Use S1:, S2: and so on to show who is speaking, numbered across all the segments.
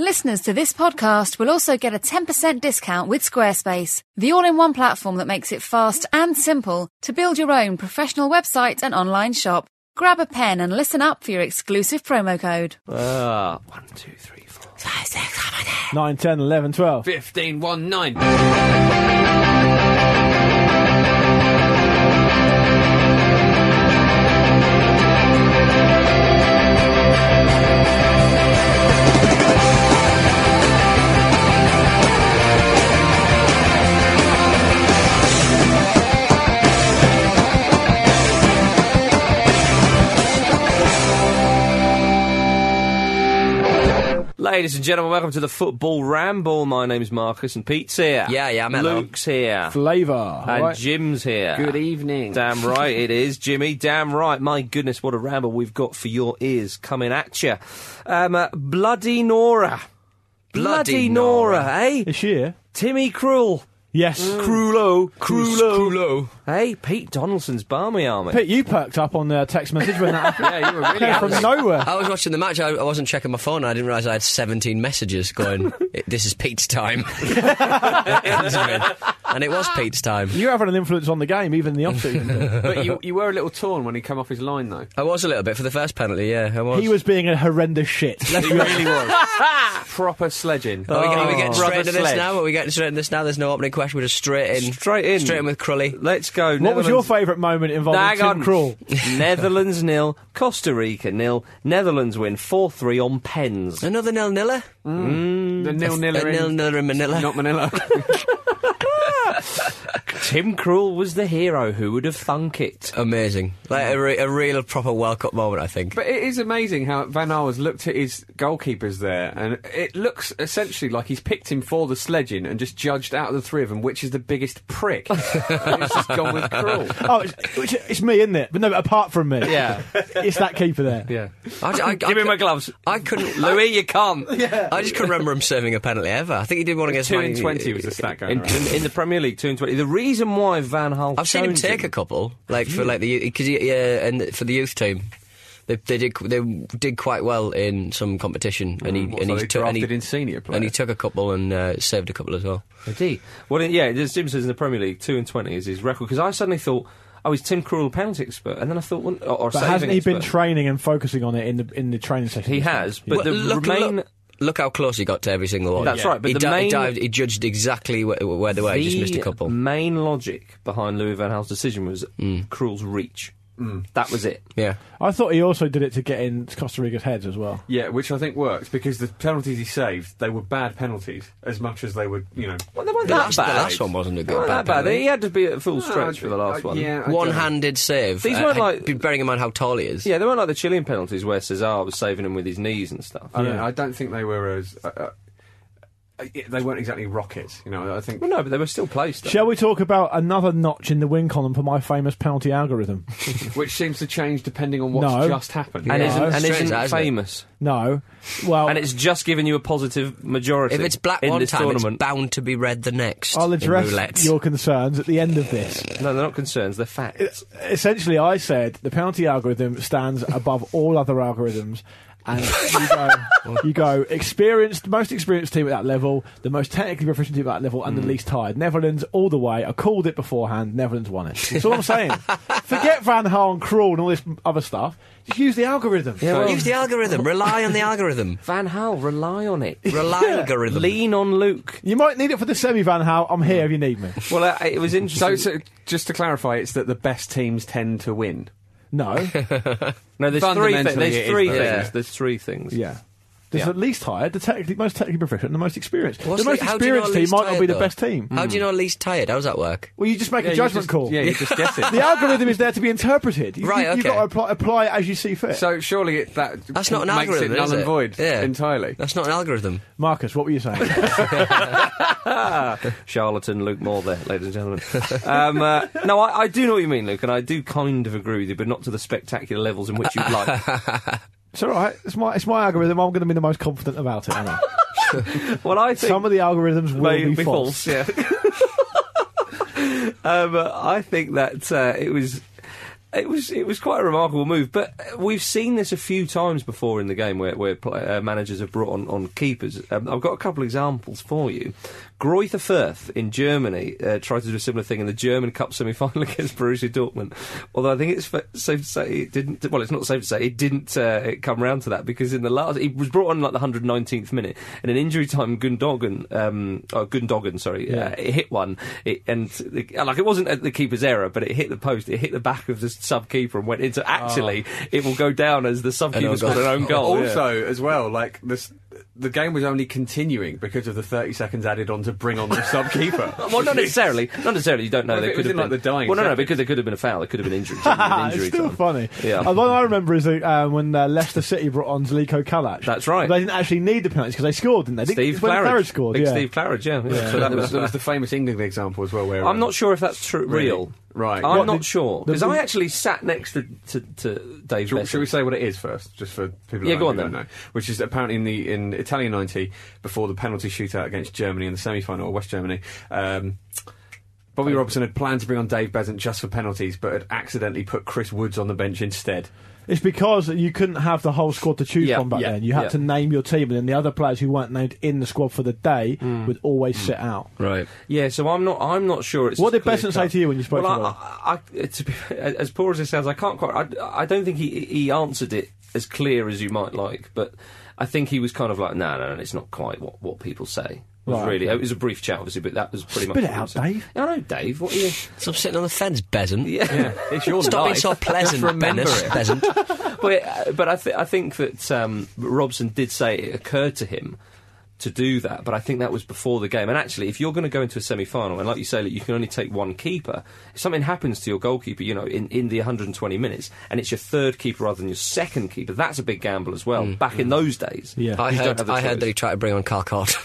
S1: Listeners to this podcast will also get a 10% discount with Squarespace, the all-in-one platform that makes it fast and simple to build your own professional website and online shop. Grab a pen and listen up for your exclusive promo code.
S2: Ah, one, two, three, four, five, six, seven, eight.
S3: 9, 10, 11, 12.
S2: 15, 1, 9. Ladies and gentlemen, welcome to the Football Ramble. My name's Marcus and Pete's here.
S4: Yeah, yeah, I'm hello.
S2: Luke's here.
S3: Flavour.
S2: And
S3: right?
S2: Jim's here.
S5: Good evening.
S2: Damn right it is, Jimmy. Damn right. My goodness, what a ramble we've got for your ears coming at you. Um, uh, Bloody Nora.
S4: Bloody
S2: Nora,
S4: Nora.
S2: eh?
S3: Is she here?
S2: Timmy Krul.
S3: Yes. Mm.
S2: Crulo. Crulo.
S4: Crulo.
S2: Hey, Pete Donaldson's Barmy Army.
S3: Pete, you perked up on the text message when that happened.
S5: Yeah, you were really
S3: Came from nowhere.
S4: I was watching the match. I, I wasn't checking my phone. I didn't realise I had 17 messages going. This is Pete's time. It ends with- and it was Pete's time.
S3: You're having an influence on the game, even in the off season.
S5: But you, you were a little torn when he came off his line, though.
S4: I was a little bit for the first penalty. Yeah, I was.
S3: he was being a horrendous shit. Let's
S5: He
S3: be
S5: really was. Proper sledging.
S4: Are we, are we getting
S2: Oh,
S4: straight
S2: brother
S4: into this
S2: sledge.
S4: now? Are we getting straight into this now? There's no opening question. We're just straight in.
S2: Straight in.
S4: Straight in with Crully.
S2: Let's go.
S3: What was your
S2: Netherlands-
S3: favourite moment involving
S2: Hang
S3: Tim
S2: on.
S3: Krul?
S2: Netherlands nil, Costa Rica nil. Netherlands win 4 3 on pens.
S4: Another nil niller. Mm. Mm.
S5: the nil
S4: A
S5: niller
S4: nil
S5: in.
S4: niller in Manila.
S5: Not Manila.
S2: Tim Krul was the hero. Who would have thunk it?
S4: Amazing. Like a, re- a real proper World Cup moment, I think.
S5: but it is amazing how Van Gaal has looked at his goalkeepers there, and it looks essentially like he's picked him for the sledging and just judged out of the three of them which is the biggest prick. and he's just gone with Krul.
S3: Oh, it's, which- it's me, isn't it? But no, but apart from me.
S2: Yeah.
S3: It's that keeper there.
S2: Yeah.
S4: I, I, I,
S2: Give me my gloves.
S4: I couldn't.
S2: Louis, you can't.
S4: I just couldn't remember him serving a penalty ever. I think he did one against
S5: Two
S4: Man
S5: in
S4: U-
S5: twenty was the stat going
S2: In,
S5: around.
S2: in, in the Premier League, 2 and 20. The reason why Van Gaal.
S4: I've seen him
S2: chose
S4: take a couple, like for like the because yeah, and for the youth team, they, they did they did quite well in some competition, and he
S5: What,
S4: and
S5: so
S4: he took and he,
S5: drafted in senior
S4: and he took a couple and uh, saved a couple as well.
S2: Did he? Well, yeah, there's Jim says in the Premier League, 2 and 20 is his record. Because I suddenly thought, oh, he's Tim Krul, penalty expert. And then I thought, well, or, or
S3: But hasn't he been training and focusing on it in the in the training session?
S2: He has, but
S4: Well,
S2: the
S4: look,
S2: main.
S4: look, look how close he got to every single one.
S2: That's right, but
S4: he,
S2: the
S4: di- he dived, he judged exactly where, where they were. He just missed a couple.
S2: main logic behind Louis Van Gaal's decision was
S4: Mm.
S2: Krul's reach. That was it.
S4: Yeah,
S3: I thought he also did it to get in Costa Rica's heads as well.
S5: Yeah, which I think worked because the penalties he saved, they were bad penalties as much as they were, you know.
S2: Well, they weren't
S4: the
S2: that
S4: last, the last one wasn't a good
S2: weren't
S4: bad
S2: bad. He had to be at full stretch for the last
S5: Uh,
S2: one.
S5: Yeah, I don't know.
S4: One-handed save.
S2: These
S4: uh,
S2: weren't like-
S4: be- bearing in mind how tall he is.
S2: Yeah, they weren't like the Chilean penalties where Cesar was saving him with his knees and stuff.
S5: I don't,
S3: Yeah.
S5: I don't think they were as. Uh, uh, they weren't exactly rockets, you know. I think.
S2: Well, no, but they were still placed.
S3: Shall we talk about another notch in the win column for my famous penalty algorithm?
S5: Which seems to change depending on what's
S3: No.
S5: just happened.
S2: And
S3: Yeah.
S2: isn't, and isn't
S4: that, isn't it?
S2: famous.
S3: No. Well,
S2: And it's just giving you a positive majority.
S4: If it's black
S2: in
S4: one
S2: this
S4: time,
S2: tournament.
S4: it's bound to be red the next.
S3: I'll
S4: in
S3: address
S4: roulette.
S3: your concerns at the end of this.
S2: No, they're not concerns. They're facts.
S3: Essentially, I said the penalty algorithm stands above all other algorithms. And you go, you go experienced, most experienced team at that level, the most technically proficient team at that level, and the least tired. Netherlands all the way. I called it beforehand. Netherlands won it. That's all I'm saying. Forget Van Gaal and Krul and all this other stuff. Just use the algorithm.
S2: Yeah, well-
S4: Use the algorithm. Rely on the algorithm.
S2: Van Hal, rely on it.
S4: Rely algorithm.
S2: Lean on Luke.
S3: You might need it for the semi Van Gaal. I'm here if you need me.
S2: Well, uh, it was
S5: So,
S2: interesting.
S5: so, just to clarify, it's that the best teams tend to win.
S3: No.
S2: no, there's three. Thi-
S5: fundamentally
S2: there's
S5: it is
S2: three
S5: though,
S2: things.
S5: yeah.
S2: There's three things.
S3: yeah. There's
S2: Yeah.
S3: the least hired, the technically most technically proficient, and the most experienced.
S4: What's
S3: the most
S4: the- how do you know
S3: experienced team
S4: least
S3: might not
S4: tired,
S3: be the best team.
S4: How do you know least tired? How does that work?
S3: Well, you just make
S5: Yeah,
S3: a judgment
S5: just-
S3: call.
S5: Yeah, you just guess it.
S3: The algorithm is there to be interpreted. You,
S4: Right,
S3: you, You've got to apply, apply it as you see fit.
S5: So surely it, that
S4: That's not an
S5: makes
S4: algorithm,
S5: it null and void
S4: Yeah.
S5: entirely.
S4: That's not an algorithm.
S3: Marcus, what were you saying?
S2: Charlatan Luke Moore there, ladies and gentlemen. um, uh, no, I, I do know what you mean, Luke, and I do kind of agree with you, but not to the spectacular levels in which you'd like.
S3: it's all right. It's my it's my algorithm. I'm going to be the most confident about it. aren't I?
S2: well, I think
S3: Some of the algorithms will
S2: may
S3: be, false.
S2: yeah. um, I think that uh, it was. It was it was quite a remarkable move, but uh, we've seen this a few times before in the game where where pl- uh, managers have brought on, on keepers. Um, I've got a couple of examples for you. Greuther Fürth in Germany uh, tried to do a similar thing in the German Cup semi-final against Borussia Dortmund. Although I think it's fa- safe to say it didn't. Well, it's not safe to say it didn't uh, it come round to that because in the last he was brought on like the 119th minute and in injury time Gundogan, um, oh, Gundogan, sorry,
S3: Yeah.
S2: uh, it hit one, it, and the, like it wasn't at the keeper's error, but it hit the post, it hit the back of the sub keeper and went into. Actually, it will go down as the sub keeper
S4: own
S2: scored an own goal. yeah.
S5: Also, as well, like this, the game was only continuing because of the 30 seconds added on to bring on the sub keeper.
S2: Well, not necessarily. Not necessarily. You don't know.
S5: Well,
S2: there
S5: it
S2: could
S5: was
S2: have
S5: in,
S2: been
S5: like, the dying
S2: Well, no, no, because there could have been a foul. There could have been injury. genuine injury
S3: it's still
S2: time.
S3: funny.
S2: Yeah.
S3: Uh, what I remember is uh, uh, when uh, Leicester City brought on Zeljko Kalac.
S2: That's right.
S3: They didn't actually need the penalties because they scored, didn't they? Didn't-
S2: Steve
S3: when
S2: Claridge.
S3: scored.
S2: Big
S3: yeah.
S2: Steve Claridge. Yeah. yeah. So
S5: So
S2: that
S5: that was,
S2: was.
S5: that was the famous England example as well. Where
S2: I'm
S5: um,
S2: not sure if that's true,
S5: Really?
S2: real.
S5: Right.
S2: I'm
S5: What
S2: not
S3: the-
S2: sure
S3: the-
S2: because I actually sat next to to, to Dave.
S5: Should,
S2: Beasant.
S5: should we say what it is first, just for people
S2: Yeah, go
S5: don't
S2: on then.
S5: know? Which is apparently in the in Italia ninety before the penalty shootout against Germany in the semi-final, or West Germany. Um, Bobby Robson had planned to bring on Dave Beasant just for penalties, but had accidentally put Chris Woods on the bench instead.
S3: It's because you couldn't have the whole squad to choose
S2: Yeah,
S3: from back
S5: yeah,
S3: then. You had
S5: yeah.
S3: to name your team, and then the other players who weren't named in the squad for the day
S2: Mm.
S3: would always sit out.
S4: Right.
S2: Yeah, so I'm not. I'm not sure. It's
S3: What did Beasant
S2: clear-cut.
S3: say to you when you spoke
S2: well,
S3: to him?
S2: I, I, as poor as it sounds, I can't quite. I, I don't think he he answered it as clear as you might like, but I think he was kind of like, no, no, no, it's not quite what, what people say. It was
S3: Right,
S2: really.
S3: okay.
S2: It was a brief chat, obviously, but that was pretty much.
S3: Spit it out,
S2: said.
S3: Dave.
S2: I know, Dave. What are you?
S4: Stop sitting on the fence, Beasant.
S2: Yeah.
S5: It's your
S4: Stop being so pleasant,
S5: Just remember
S4: Bennis.
S5: it.
S4: Beasant.
S2: but uh, but I, th- I think that um, Robson did say it occurred to him to do that, but I think that was before the game. And actually, if you're going to go into a semi-final, and like you say, like, you can only take one keeper. If something happens to your goalkeeper, you know, in, in the 120 minutes, and it's your third keeper rather than your second keeper, that's a big gamble as well. Back in those days,
S3: Yeah.
S4: I heard,
S2: have
S4: I heard
S2: choice.
S4: that he tried to bring on Carl Cott.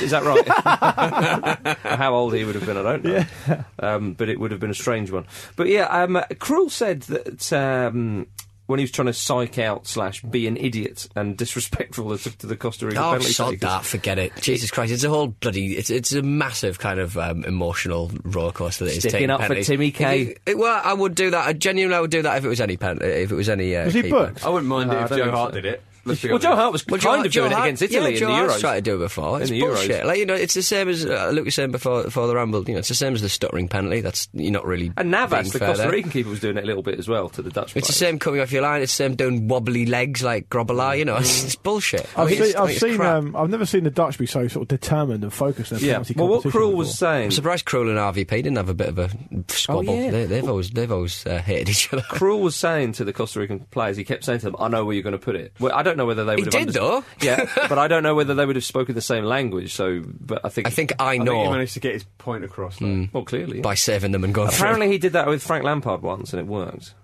S2: Is that right? How old he would have been, I don't know. Um, but it would have been a strange one. But yeah, um, Krul said that um, when he was trying to psych out slash be an idiot and disrespectful to, to the Costa Rica
S4: Oh,
S2: penalty
S4: sod
S2: takers.
S4: that. Forget it. Jesus Christ. It's a whole bloody. It's it's a massive kind of um, emotional roller coaster that is
S2: Sticking
S4: taking
S2: up for. Timmy
S4: If
S2: K.
S4: it- it- well, I would do that. I genuinely I would do that if it was any pen. If it was any. Uh,
S3: Was he booked?
S5: I wouldn't mind
S2: No,
S5: it if Joe Hart
S2: so.
S5: did it. Let's be
S2: Well, Joe. Hart was
S4: Well,
S2: kind
S4: Joe-
S2: of doing
S4: Joe
S2: it against Italy
S4: yeah,
S2: in
S4: Joe
S2: the
S4: Hart's
S2: Euros.
S4: tried to do it before. It's
S2: the
S4: bullshit.
S2: Euros.
S4: Like you know, it's the same as uh, Luke was saying before, before the ramble. You know, it's the same as the stuttering penalty. That's you're not really.
S2: And Navas,
S4: being
S2: the
S4: fair
S2: Costa
S4: there.
S2: Rican keeper, was doing it a little bit as well to the Dutch
S4: It's
S2: players.
S4: the same coming off your line. It's the same doing wobbly legs like Grobbelaar. You know, it's, it's bullshit. I
S3: I've
S4: mean,
S3: seen,
S4: it's- I
S3: I've,
S4: mean,
S3: seen um, I've never seen the Dutch be so sort of determined and focused in a
S2: Yeah. Well, what
S3: competition
S2: Krul was saying.
S4: I'm surprised Krul and RVP didn't have a bit of a squabble.
S2: Oh, yeah.
S4: they, they've always they've always uh, hated each other.
S2: Krul was saying to the Costa Rican players, he kept saying to them, "I know where you're going to put it." Well, I don't know whether they
S4: He
S2: would have
S4: did,
S2: understood-
S4: though.
S2: Yeah, but I don't know whether they would have spoken the same language. So, but I think
S4: I think I
S5: I think he
S4: know
S5: managed to get his point across. though. Hmm.
S2: well, clearly.
S4: by saving them and going. through.
S2: Apparently, he did that with Frank Lampard once, and it worked.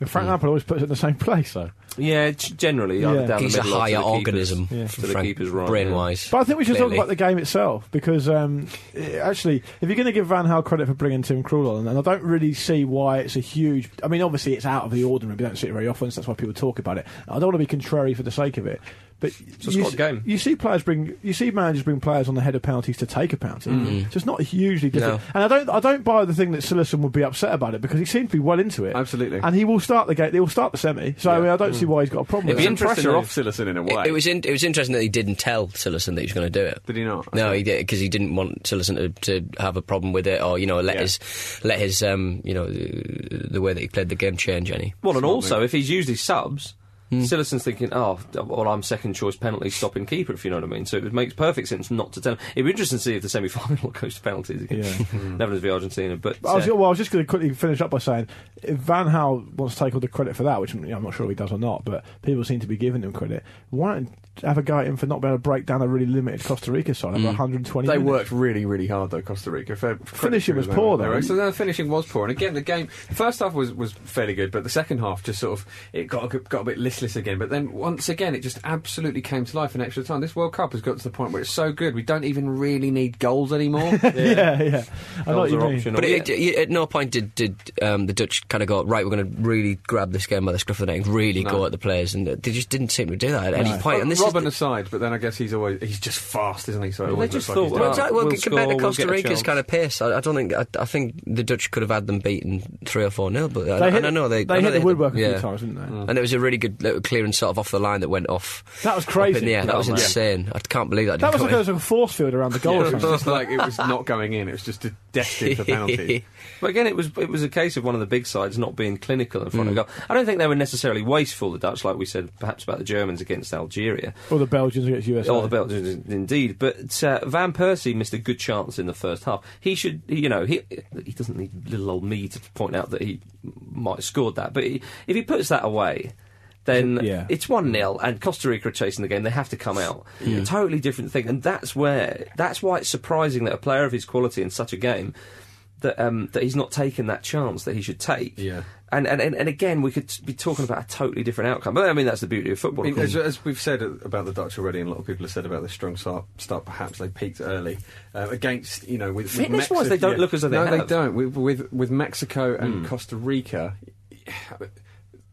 S3: And Frank Lampard always puts it in the same place, though.
S2: Yeah, g- generally,
S3: Yeah.
S2: down
S4: he's
S2: the
S4: a
S2: middle or to
S4: higher
S2: the keepers.
S4: organism
S3: Yeah.
S2: To
S4: for
S2: the
S4: Frank,
S2: keepers, right,
S4: brain
S2: yeah.
S4: wise.
S3: But I think we should
S4: Clearly.
S3: talk about the game itself because um, eh, actually, if you're going to give Van Hal credit for bringing Tim Krul on, and I don't really see why it's a huge. I mean, obviously it's out of the ordinary. We don't see it very often, so that's why people talk about it. I don't want to be contrary for the sake of it, but
S2: a
S3: you,
S2: squad
S3: s-
S2: game.
S3: you see players bring, you see managers bring players on the head of penalties to take a penalty. So it's not hugely different.
S4: No.
S3: And I don't, I don't buy the thing that Cillessen would be upset about it because he seemed to be well into it.
S5: Absolutely.
S3: and he will start the game. They will start the semi. So I mean, I don't see why he's got a problem.
S2: It'd
S3: with
S2: be
S3: it.
S2: interesting
S5: pressure off Cillessen in a way.
S4: It, it was in, it was interesting that he didn't tell Cillessen that he was going to do it.
S5: Did he not?
S4: No, he did because he didn't want Cillessen to, to have a problem with it, or you know, let
S5: Yeah.
S4: his let his um, you know, the, the way that he played the game change any.
S2: Well, and also, if he's used his subs, Cillessen's thinking, oh, well, I'm second choice penalty stopping keeper, if you know what I mean. So it makes perfect sense not to tell him. It'd be interesting to see if the semi final goes to penalties again.
S3: Yeah.
S2: Netherlands v Argentina. But,
S3: I was,
S2: uh,
S3: well, I was just going to quickly finish up by saying if Van Gaal wants to take all the credit for that, which you know, I'm not sure if he does or not, but people seem to be giving him credit. Why don't have a go at him for not being able to break down a really limited Costa Rica side over 120
S5: They
S3: minutes?
S5: worked really, really hard though, Costa Rica. Fair,
S3: Finishing was poor,
S5: them.
S3: though.
S5: So the finishing was poor, and again, the game The first half was, was fairly good, but the second half just sort of it got a, got a bit listless again. But then once again, it just absolutely came to life in extra time. This World Cup has got to the point where it's so good, we don't even really need goals anymore.
S3: yeah, yeah. I know what
S2: goals
S3: you
S2: are
S3: mean.
S2: optional.
S4: But
S2: Yeah.
S4: it, it, at no point did, did um, the Dutch kind of go, right, we're going to really grab this game by the scruff of the neck and really
S5: No.
S4: go at the players. And they just didn't seem to do that at any point. And this
S5: Robin
S4: is
S5: aside, but then I guess he's always he's just fast, isn't he? So it
S2: Well, they just
S5: looks like
S2: thought,
S4: Well,
S2: well,
S4: exactly. Well,
S2: we'll
S4: compared
S2: score,
S4: to
S2: we'll
S4: Costa Rica's kind of pace, I, I don't think. I, I think the Dutch could have had them beaten three or four nil. But
S3: They
S4: I
S3: hit,
S4: don't know. They,
S3: they
S4: I know
S3: hit the
S4: them.
S3: woodwork a few
S4: Yeah.
S3: times, didn't they?
S4: And it was a really good little clearance sort of off the line that went off.
S3: That was crazy.
S4: in the. That was
S2: man.
S4: insane. I can't believe that.
S3: That was
S4: didn't
S3: like there was a force field around the goal.
S5: It was like it was not going in. It was just destined for
S4: in.
S5: penalties.
S2: But again, it was it was a case of one of the big sides not being clinical in front
S3: Mm.
S2: of goal. I don't think they were necessarily wasteful, the Dutch, like we said, perhaps about the Germans against Algeria.
S3: Or the Belgians against USA.
S2: All the Belgians, indeed. But uh, Van Persie missed a good chance in the first half. He should, you know, he he doesn't need little old me to point out that he might have scored that. But he, if he puts that away, then
S3: Yeah.
S2: it's 1 0 and Costa Rica are chasing the game. They have to come out. A totally different thing. And that's where, that's why it's surprising that a player of his quality in such a game. That, um, that he's not taken that chance that he should take.
S5: Yeah.
S2: And, and, and, again, we could be talking about a totally different outcome. But I mean, that's the beauty of football.
S5: I mean, as, as we've said about the Dutch already, and a lot of people have said about the strong start, start perhaps they peaked early uh, against you know with,
S2: Fitness-wise,
S5: Mexi-
S2: they don't look as though they
S5: no, they don't. With with, with Mexico and Costa Rica,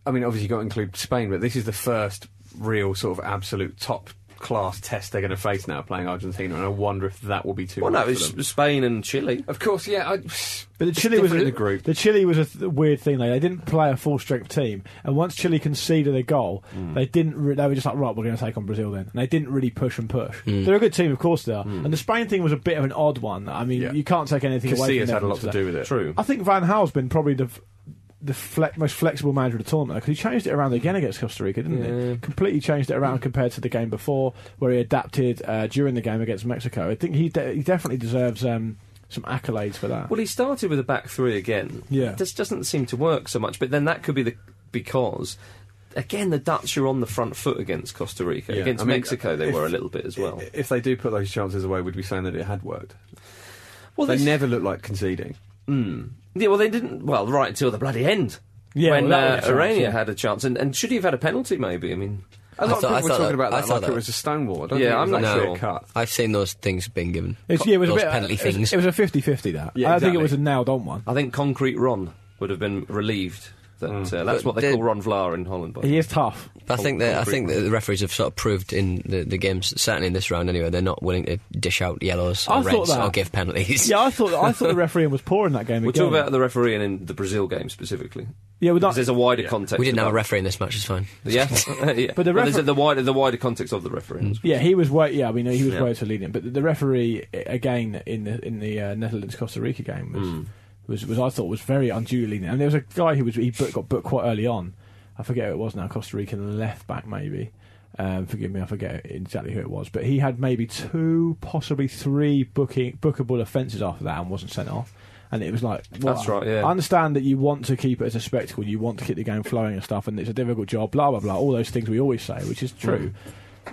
S5: I mean, obviously you've got to include Spain, but this is the first real sort of absolute top class test they're going to face now playing Argentina, and I wonder if that will be too.
S2: well, no,
S5: much
S2: it's. Spain and Chile.
S5: Of course, yeah. I,
S3: But the Chile was a,
S5: in the group.
S3: The Chile was a th- weird thing. Like, they didn't play a full strength team, and once Chile conceded a goal,
S5: Hmm.
S3: they didn't. Re- they were just like, right, we're going to take on Brazil then. And they didn't really push and push.
S5: Hmm.
S3: They're a good team, of course they are. And the Spain thing was a bit of an odd one. I mean,
S5: Yeah.
S3: you can't take anything away from
S5: Casillas had a lot to do with it.
S2: True.
S3: I think Van Gaal's been probably the. F- The fle- most flexible manager of the tournament because he changed it around again against Costa Rica, didn't
S2: Yeah.
S3: he? Completely changed it around compared to the game before, where he adapted uh, during the game against Mexico. I think he de- he definitely deserves um, some accolades for that.
S2: Well, he started with a back three again.
S3: Yeah.
S2: This doesn't seem to work so much, but then that could be the because. Again, the Dutch are on the front foot against Costa Rica.
S5: Yeah,
S2: Against
S5: I mean,
S2: Mexico, they
S5: if-
S2: were a little bit as well.
S5: If they do put those chances away, would we be saying that it had worked?
S2: Well,
S5: they never look like conceding.
S2: Mm. Yeah, well, they didn't. Well, right until the bloody end.
S3: Yeah,
S2: when
S3: well,
S2: uh,
S3: was
S2: Ureña
S3: yeah.
S2: had a chance, and, and should he have had a penalty? Maybe. I mean,
S5: A lot
S4: thought-
S5: of people were
S4: thought
S5: talking
S4: that-
S5: about
S4: I
S5: that
S4: thought
S5: like
S4: that-
S5: it was a stonewall. I don't
S2: yeah, I'm not
S5: actually
S2: sure.
S5: a cut.
S4: I've seen those things being given.
S3: It's, yeah, it was
S4: those
S3: a bit,
S4: penalty
S3: it was,
S4: things.
S3: It was a 50-50 that.
S5: Yeah,
S3: I don't think it was a nailed on one.
S2: I think Concrete Ron would have been relieved. That uh, that's
S4: But
S2: what they
S4: did-
S2: call Ron Vlaar in Holland. By
S3: He
S2: way.
S3: is tough.
S4: I think that I think that the referees have sort of proved in the, the games, certainly in this round anyway, they're not willing to dish out yellows
S3: I
S4: or
S3: thought
S4: reds
S3: that.
S4: or give penalties.
S3: Yeah, I thought I thought the refereeing was poor in that game.
S2: We're
S3: again.
S2: talking about the refereeing in the Brazil game specifically.
S3: yeah, we're
S2: Because
S3: not,
S2: there's a wider context.
S4: we didn't have a referee in this match. It's fine.
S2: Yeah, yeah.
S3: But the
S2: Well, there's
S3: refer-
S2: the wider the wider context of the refereeing.
S3: Yeah, he was way. Yeah, I mean, he was
S2: Yeah.
S3: way too lenient. But the, the referee uh, again in the in the uh, Netherlands Costa Rica game was,
S2: Hmm.
S3: Was was I thought was very unduly lenient. And there was a guy who was he booked, got booked quite early on. I forget who it was now. Costa Rican left back maybe. Um, forgive me, I forget exactly who it was. But he had maybe two, possibly three booking bookable offences after that and wasn't sent off. And it was like, well,
S2: That's right, yeah.
S3: I understand that you want to keep it as a spectacle, you want to keep the game flowing and stuff, and it's a difficult job, blah blah blah. All those things we always say, which is true.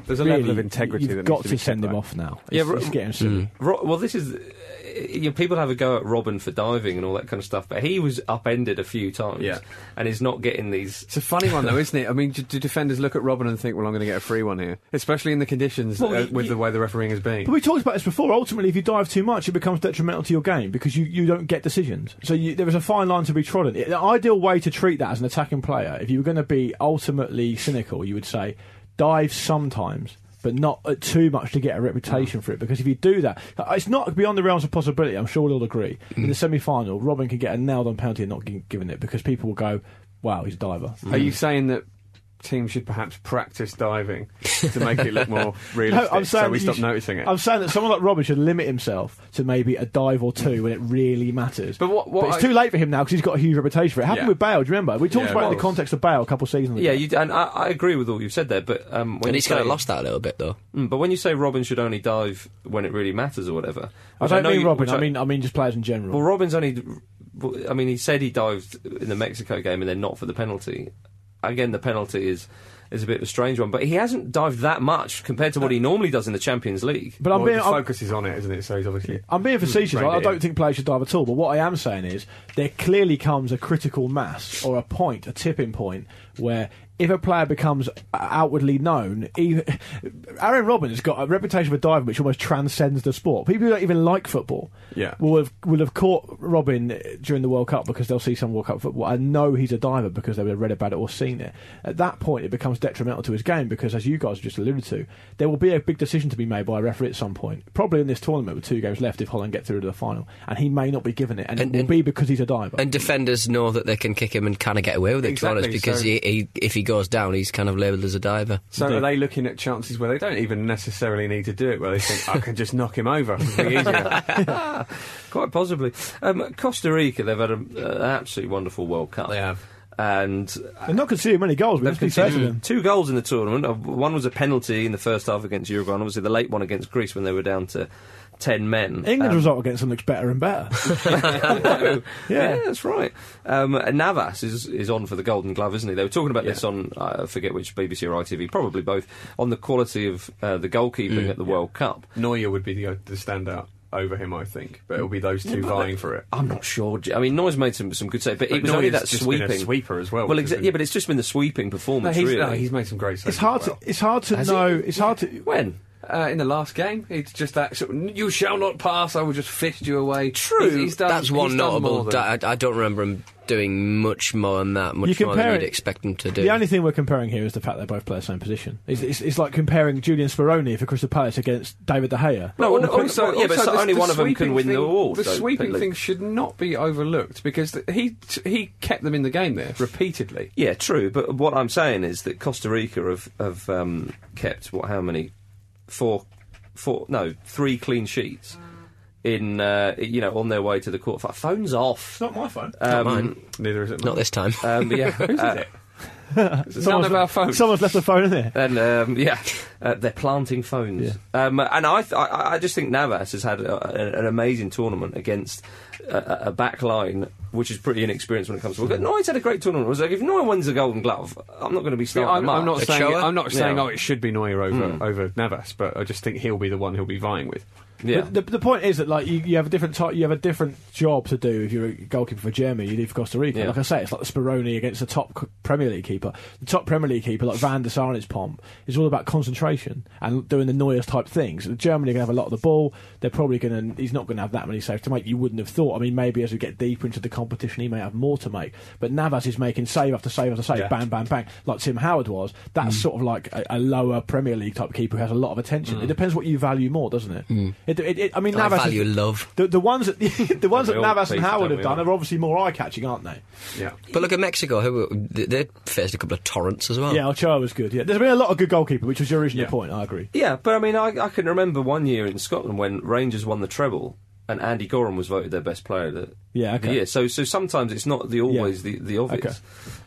S5: There's a
S3: Really,
S5: level of integrity
S3: You've
S5: that
S3: got
S5: to,
S3: to send him off now.
S2: Yeah,
S3: It's,
S2: ro-
S3: it's getting silly.
S2: Ro- well, this is. You know, people have a go at Robin for diving and all that kind of stuff, but he was upended a few times,
S5: Yeah.
S2: and he's not getting these.
S5: It's a funny one though, isn't it? I mean, do, do defenders look at Robin and think, "Well, I'm going to get a free one here," especially in the conditions
S3: Well,
S5: uh,
S3: y-
S5: with
S3: y-
S5: the way the refereeing has been.
S3: But we talked about this before. Ultimately, if you dive too much, it becomes detrimental to your game because you, you don't get decisions. So you, there is a fine line to be trodden. The ideal way to treat that as an attacking player, if you were going to be ultimately cynical, you would say dive sometimes. But not uh, too much to get a reputation for it, because if you do that, uh, it's not beyond the realms of possibility. I'm sure we'll all agree. In the semi-final, Robin can get a nailed-on penalty and not gi- given it because people will go, "Wow, he's a diver."
S5: Are you saying that teams should perhaps practice diving to make it look more
S3: No,
S5: realistic.
S3: I'm saying
S5: so we
S3: that
S5: stop
S3: sh-
S5: noticing it.
S3: I'm saying that someone like Robin should limit himself to maybe a dive or two when it really matters.
S5: But what- what
S3: it's
S5: I-
S3: too late for him now because he's got a huge reputation for it. It happened
S5: Yeah.
S3: with Bale. Do you remember? We talked
S5: Yeah,
S3: about
S5: it
S3: it in the context of Bale a couple of seasons ago.
S2: Yeah, you, and I, I agree with all you've said there, but um, when
S4: And he's kind of lost that a little bit, though.
S2: Mm, but when you say Robin should only dive when it really matters or whatever,
S3: I don't
S2: know
S3: mean
S2: you-
S3: Robin.
S2: which
S3: I mean, I mean just players in general.
S2: well, Robin's only. I mean, he said he dived in the Mexico game and then not for the penalty. Again, the penalty is is a bit of a strange one, but he hasn't dived that much compared to what he normally does in the Champions League.
S3: but I'm
S5: well,
S3: being,
S5: the
S3: I'm,
S5: focus is on it, isn't it? So he's obviously.
S3: I'm being facetious. I, I don't think players should dive at all. But what I am saying is there clearly comes a critical mass or a point, a tipping point, where if a player becomes outwardly known, even, Aaron Robin has got a reputation for diving which almost transcends the sport. People who don't even like football
S5: Yeah.
S3: will have will have caught Robin during the World Cup because they'll see some World Cup football and know he's a diver because they would have read about it or seen it. At that point, it becomes detrimental to his game because, as you guys just alluded to, there will be a big decision to be made by a referee at some point, probably in this tournament with two games left if Holland get through to the final, and he may not be given it, and,
S4: And-
S3: it will
S4: and-
S3: be because he's a diver.
S4: And defenders know that they can kick him and kind of get away with it, to be honest, because
S5: so-
S4: he, he, if he goes down, he's kind of labelled as a diver.
S5: So
S3: Indeed.
S5: are they looking at chances where they don't even necessarily need to do it, where they think, I can just knock him over? It'll be easier.
S2: Quite possibly. Um, Costa Rica, they've had a, an absolutely wonderful World Cup.
S4: They have.
S2: And
S3: They're not conceding many goals, but
S2: They've
S3: let's be fair
S2: conceded
S3: them.
S2: two goals in the tournament. Uh, One was a penalty in the first half against Uruguay, and obviously the late one against Greece when they were down to ten men.
S3: England's
S2: Um,
S3: result against them looks better and better. Yeah.
S2: yeah. that's right. Um, Navas is is on for the Golden Glove, isn't he? They were talking about
S5: Yeah.
S2: this on I forget which BBC or ITV, probably both, on the quality of uh, the goalkeeping at the World Cup.
S5: Neuer would be the, the standout over him, I think. But it'll be those two vying for it.
S2: I'm not sure. I mean, Neuer's made some some good saves, but,
S5: But
S2: it was only that
S5: just been a
S2: sweeping
S5: sweeper as well,
S2: Well, exa-
S5: been-
S2: yeah, but it's just been the sweeping
S5: No,
S2: performance.
S5: he's,
S2: really.
S5: no, he's made some great saves.
S3: It's hard
S5: as well.
S3: to it's hard to
S2: Has he?
S3: know. It's hard to
S2: when.
S5: Uh, in the last game, it's just that sort of, you shall not pass. I will just fist you away.
S2: True.
S5: He's, he's done,
S4: That's one
S5: he's done
S4: notable.
S5: more than-
S4: I, I don't remember him doing much more than that, much
S3: You
S4: more than you'd
S3: it-
S4: expect him to do.
S3: The only thing we're comparing here is the fact they both play the same position. It's, it's, it's like comparing Julian Speroni for Crystal Palace against David De Gea.
S2: No,
S5: But
S2: well, also, yeah, but
S5: also
S2: so
S5: the-
S2: only
S5: the
S2: one of them can
S5: sweeping
S2: win the award.
S5: The
S2: though,
S5: sweeping
S2: Lee.
S5: thing should not be overlooked because th- he he kept them in the game there repeatedly.
S2: Yeah, true. But what I'm saying is that Costa Rica have have um, kept what? How many? Four, four? No, three clean sheets in uh, you know on their way to the quarterfinal. Phones off.
S3: It's not my phone.
S2: Um,
S4: mine.
S5: Neither is it.
S4: Not this time.
S2: Um, but yeah,
S5: Whose
S2: uh,
S5: is it? It's none of our phones.
S3: Someone's left a phone in there.
S2: And um, yeah, uh, they're planting phones. Um, and I, th- I, I just think Navas has had a, a, an amazing tournament against a, a back line which is pretty inexperienced when it comes to. Well, Neuer's had a great tournament. It was like if Neuer wins the Golden Glove, I'm not going to be
S5: Yeah, I'm, I'm
S2: up.
S5: not saying I'm not saying
S2: Yeah.
S5: oh it should be Neuer over over Navas, but I just think he'll be the one he'll be vying with.
S2: Yeah.
S3: The, the point is that like you, you have a different type, you have a different job to do if you're a goalkeeper for Germany. You do for Costa Rica.
S2: Yeah.
S3: Like I say, it's like the Speroni against the top Premier League keeper. The top Premier League keeper, like Van der Sarnet's pomp, is all about concentration and doing the Neuers type things. Germany are going to have a lot of the ball. They're probably going to. He's not going to have that many saves to make. You wouldn't have thought. I mean, maybe as we get deeper into the competition, he may have more to make. But Navas is making save after save after save,
S5: Yeah.
S3: bang, bang, bang, like Tim Howard was. That's mm. sort of like a, a lower Premier League type keeper who has a lot of attention. Mm. It depends what you value more, doesn't it? Mm. It, it, it I mean,
S4: I
S3: Navas.
S4: value
S3: is,
S4: love.
S3: the, the ones that the ones that Navas and Howard have done
S2: all?
S3: are obviously more eye catching, aren't they?
S5: Yeah.
S4: But look at Mexico, who they, they faced a couple of torrents as well.
S3: Yeah, Ochoa was good. Yeah, there's been a lot of good goalkeeper, which was your original
S5: Yeah.
S3: point. I agree.
S2: Yeah, but I mean, I, I can remember one year in Scotland when Rangers won the treble and Andy Goram was voted their best player of the,
S3: Yeah,
S2: the
S3: okay.
S2: year. So, so sometimes it's not the always the, the obvious.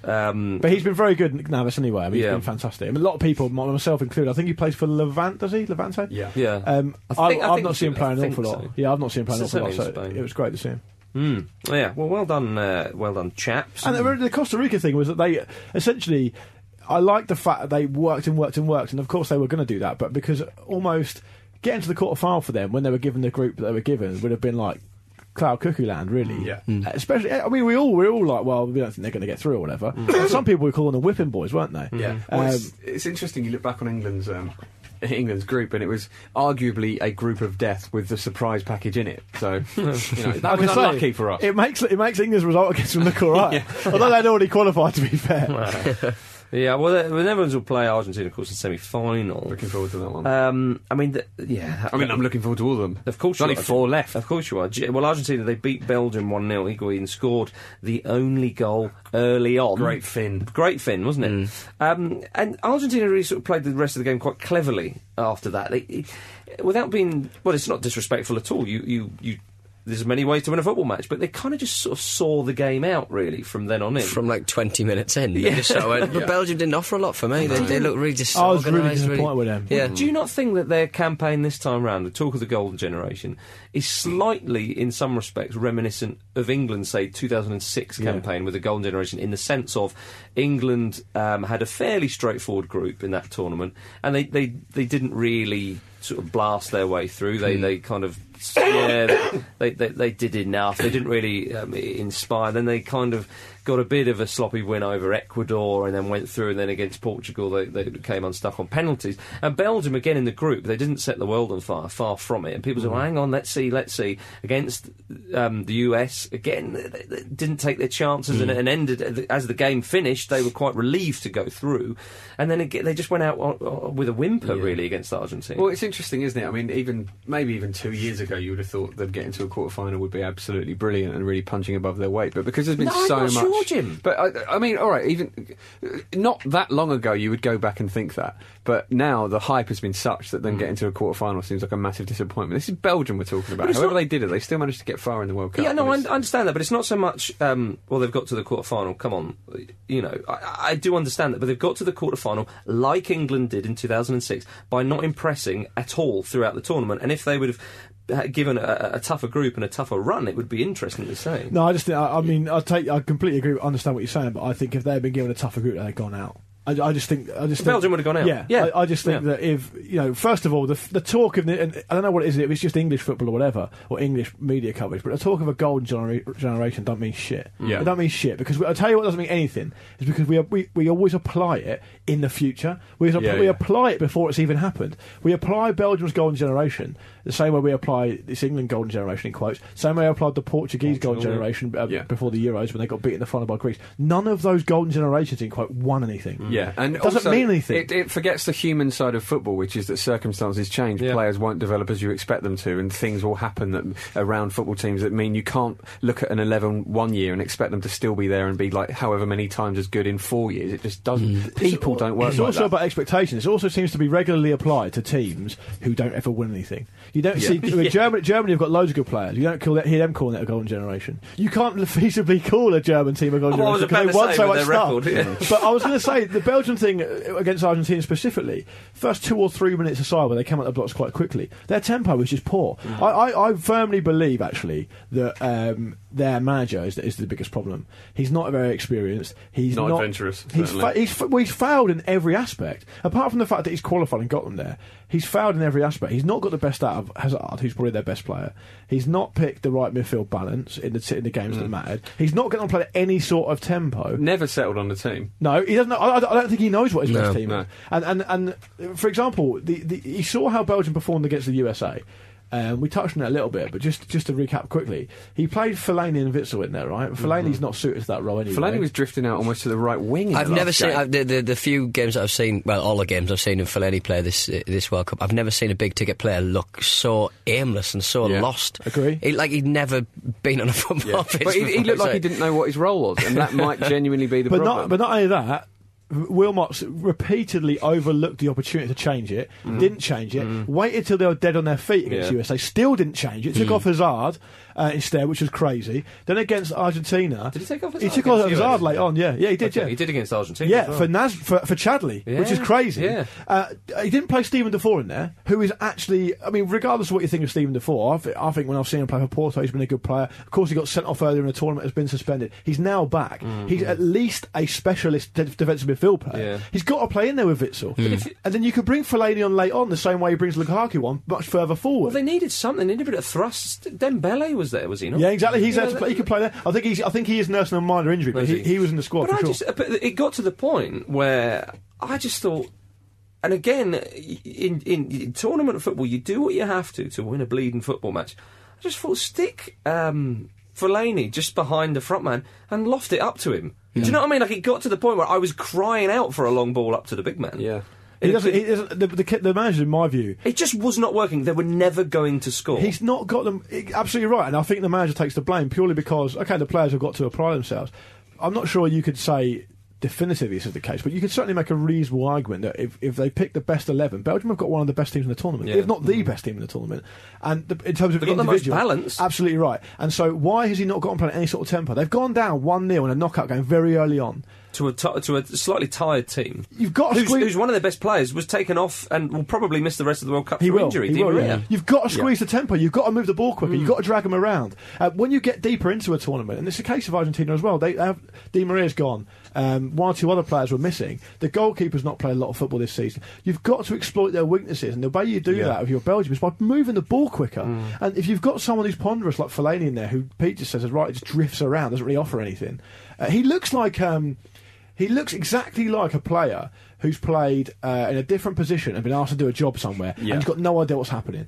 S2: Um,
S3: But he's been very good, Navas, anyway. I mean,
S2: Yeah.
S3: he's been fantastic. I mean, a lot of people, myself included, I think he plays for Levant, does he? Levante?
S5: Yeah.
S2: yeah.
S3: Um,
S2: I
S3: I
S2: think- I
S3: have
S2: think
S3: not seen him
S2: so.
S3: play an
S2: think
S3: awful lot. Yeah, I've not seen him play an awful lot, so it was great to see him.
S2: Mm, yeah. Well, well done, uh, well done, chaps.
S3: And the, the Costa Rica thing was that they essentially, I like the fact that they worked and worked and worked, and of course they were going to do that, but because almost getting to the quarter final for them when they were given the group that they were given would have been like cloud cuckoo land, really.
S5: Yeah.
S3: Uh, Especially, I mean, we all we are all like, well, we don't think they're going to get through or whatever. And Some people were calling them whipping boys, weren't they?
S5: Yeah. Well,
S3: Um,
S5: it's, it's interesting. You look back on England's um, England's group, and it was arguably a group of death with the surprise package in it. So you know, that was
S3: I say,
S5: unlucky for us.
S3: It makes it makes England's result against them look all right, although they'd already qualified. To be fair,
S2: Yeah, well, the, the Netherlands will play Argentina, of course, in semi-final.
S5: Looking forward to that one.
S2: Um, I mean, the, yeah.
S5: I mean, I'm looking forward to all of them.
S2: Of course,
S5: There's only four left.
S2: Of course you are. Well, Argentina they beat Belgium one 0 Higuain scored the only goal early on.
S5: Great Finn.
S2: Great Finn, wasn't it? Um, and Argentina really sort of played the rest of the game quite cleverly after that. They, without being well, it's not disrespectful at all. You you you. There's many ways to win a football match, but they kind of just sort of saw the game out really from then on in.
S4: From like 20 minutes in. They just sort of went- But Belgium didn't offer a lot for me. They, they looked really
S3: I was really
S4: disorganised.
S3: disappointed with them.
S4: Yeah.
S2: Do you not think that their campaign this time round, the talk of the golden generation, is slightly, in some respects, reminiscent of England's, say, 2006 campaign with the golden generation, in the sense of England um, had a fairly straightforward group in that tournament, and they, they, they didn't really sort of blast their way through. They they kind of yeah they, they they did enough. They didn't really um, inspire. Then they kind of got a bit of a sloppy win over Ecuador, and then went through. And then against Portugal, they, they came unstuck on penalties. And Belgium again in the group, they didn't set the world on fire. Far from it. And people said, mm. well, "Hang on, let's see, let's see." Against um, the US again, they, they didn't take their chances and, mm. and ended uh, as the game finished. They were quite relieved to go through, and then again, they just went out on, on, with a whimper really against Argentina.
S5: Well, it's interesting, isn't it? I mean, even maybe even two years ago, you would have thought them getting to a quarter final would be absolutely brilliant and really punching above their weight. But because there's been
S2: No,
S5: so
S2: not
S5: much,
S2: sure, Jim.
S5: But I, I mean, all right, even not that long ago, you would go back and think that. But now the hype has been such that them getting to a quarter final seems like a massive disappointment. This is Belgium we're talking about. However
S2: not-
S5: they did it, they still managed to get far in the World Cup.
S2: Yeah, no, I, understand that, but it's not so much. Um, well, they've got to the quarter final. Come on, you know, I, I do understand that, but they've got to the quarter final like England did in 2006 by not impressing at all throughout the tournament. And if they would have given a, a tougher group and a tougher run, it would be interesting to see.
S3: No, I just think, I, I mean, I take, I completely agree, understand what you're saying, but I think if they had been given a tougher group, they'd gone out. I, I just think, I just think,
S2: Belgium would have gone out.
S3: Yeah,
S2: Yeah.
S3: I, I just think
S2: Yeah.
S3: that if you know, first of all, the the talk of the, and I don't know what it is, if it's just English football or whatever, or English media coverage, but the talk of a golden genera- generation don't mean shit.
S5: Yeah.
S3: it don't mean shit because we, I'll tell you what doesn't mean anything is because we we, we always apply it in the future. We
S5: Yeah,
S3: we
S5: yeah.
S3: apply it before it's even happened. We apply Belgium's golden generation the same way we apply this England golden generation in quotes, same way I applied the Portuguese golden
S2: Portugal,
S3: generation uh,
S5: Yeah.
S3: before the Euros when they got beat in the final by Greece. None of those golden generations in quote won anything.
S5: Yeah, and
S3: It doesn't
S5: also,
S3: mean anything.
S5: It, it forgets the human side of football, which is that circumstances change.
S2: Yeah.
S5: Players won't develop as you expect them to, and things will happen that around football teams that mean you can't look at an 11 one year and expect them to still be there and be like however many times as good in four years. It just doesn't. People don't work
S3: It's
S5: like
S3: also
S5: that.
S3: about expectations. It also seems to be regularly applied to teams who don't ever win anything. You don't see Germany. Germany have got loads of good players. You don't call it, hear them calling it a golden generation. You can't feasibly call a German team a golden
S2: Oh,
S3: generation because they won so much stuff.
S2: record.
S3: But I was going to say the Belgian thing against Argentina specifically. First two or three minutes aside, where they came out of the blocks quite quickly, their tempo was just poor.
S2: Mm.
S3: I, I, I firmly believe actually that um, their manager is, is the biggest problem. He's not very experienced. He's
S5: Not
S3: not,
S5: adventurous,
S3: He's, fa- he's, fa- well, he's failed in every aspect. Apart from the fact that he's qualified and got them there, he's failed in every aspect. He's not got the best out of Hazard, who's probably their best player. He's not picked the right midfield balance in the in the games
S5: Mm.
S3: that mattered. He's not going to play at any sort of tempo.
S5: Never settled on the team.
S3: No, he doesn't. Know, I, I don't think he knows what his
S4: No,
S3: best team
S5: no.
S3: is. And and and for example, the, the he saw how Belgium performed against the USA. Um, we touched on it a little bit, but just just to recap quickly, he played Fellaini and Witsel in there, right? Fellaini's not suited to that role anyway.
S5: Fellaini was drifting out almost to the right wing. in
S4: I've
S5: the
S4: never
S5: last
S4: seen
S5: game.
S4: I've, the, the the few games that I've seen. Well, all the games I've seen of Fellaini play this uh, this World Cup. I've never seen a big ticket player look so aimless and so
S5: Yeah.
S4: lost.
S3: Agree.
S4: He, like he'd never been on a football
S5: Yeah.
S4: pitch.
S5: But he, he looked like
S4: so-
S5: he didn't know what his role was, and that might genuinely be the
S3: but
S5: problem.
S3: not but not only that. Wilmots repeatedly overlooked the opportunity to change it, mm. didn't change it, mm. waited till they were dead on their feet against
S2: Yeah.
S3: USA, still didn't change it, took mm. off Hazard uh, instead, which was crazy. Then against Argentina,
S2: Did he take off
S3: He took off
S2: against
S3: Hazard late on, yeah, yeah, he did,
S2: Okay,
S3: yeah.
S2: He did against Argentina.
S3: Yeah,
S2: well.
S3: for Naz for, for Chadli, which is crazy.
S2: yeah.
S3: Uh, he didn't play Steven Defour in there, who is actually, I mean, regardless of what you think of Steven Defour, I, th- I think when I've seen him play for Porto, he's been a good player. Of course, he got sent off earlier in the tournament, has been suspended. He's now back. He's at least a specialist de- defensive midfield player.
S2: Yeah.
S3: He's got to play in there with Witsel,
S2: if-
S3: and then you could bring Fellaini on late on the same way he brings Lukaku on, much further forward.
S2: Well, they needed something. They needed a bit of thrust. Dembele was there, was he not?
S3: yeah, exactly. He's
S2: You
S3: there to play. He could play there. I think he's. I think he is nursing a minor injury, but he,
S2: he?
S3: he was in the squad
S2: But
S3: for
S2: I
S3: sure.
S2: just, but it got to the point where I just thought, and again, in, in, in tournament football, you do what you have to to win a bleeding football match. I just thought, stick um, Fellaini just behind the front man and loft it up to him. Do you know what I mean? Like it got to the point where I was crying out for a long ball up to the big man.
S5: Yeah.
S3: He
S2: It,
S3: doesn't, he
S2: it,
S3: doesn't, the, the, the manager, in my view,
S2: it just was not working. They were never going to score.
S3: He's not got them absolutely right, and I think the manager takes the blame purely because okay, the players have got to apply themselves. I'm not sure you could say definitively this is the case, but you could certainly make a reasonable argument that if, if they pick the best eleven, Belgium have got one of the best teams in the tournament,
S2: Yeah.
S3: if not the mm-hmm. best team in the tournament. And the, in terms of
S2: They've got the most
S3: individuals,
S2: balance.
S3: absolutely right. And so why has he not got on playing any sort of tempo? They've gone down one 0 in a knockout game very early on.
S2: To a to a slightly tired team.
S3: You've got to
S2: who's,
S3: squeeze-
S2: who's one of their best players was taken off and will probably miss the rest of the World Cup
S3: He
S2: for
S3: will.
S2: injury.
S3: He
S2: Di
S3: will,
S2: Maria.
S3: yeah. You've got to squeeze the tempo. You've got to move the ball quicker. You've got to drag them around. Uh, when you get deeper into a tournament, and it's the case of Argentina as well, they have Di Maria's gone. Um, one or two other players were missing. The goalkeeper's not played a lot of football this season. You've got to exploit their weaknesses, and the way you do
S2: Yeah.
S3: that with your Belgium is by moving the ball quicker. And if you've got someone who's ponderous like Fellaini in there, who Pete just says is right, just drifts around, doesn't really offer anything. Uh, he looks like. Um, he looks exactly like a player who's played uh, in a different position and been asked to do a job somewhere,
S5: Yeah.
S3: and he's got no idea what's happening.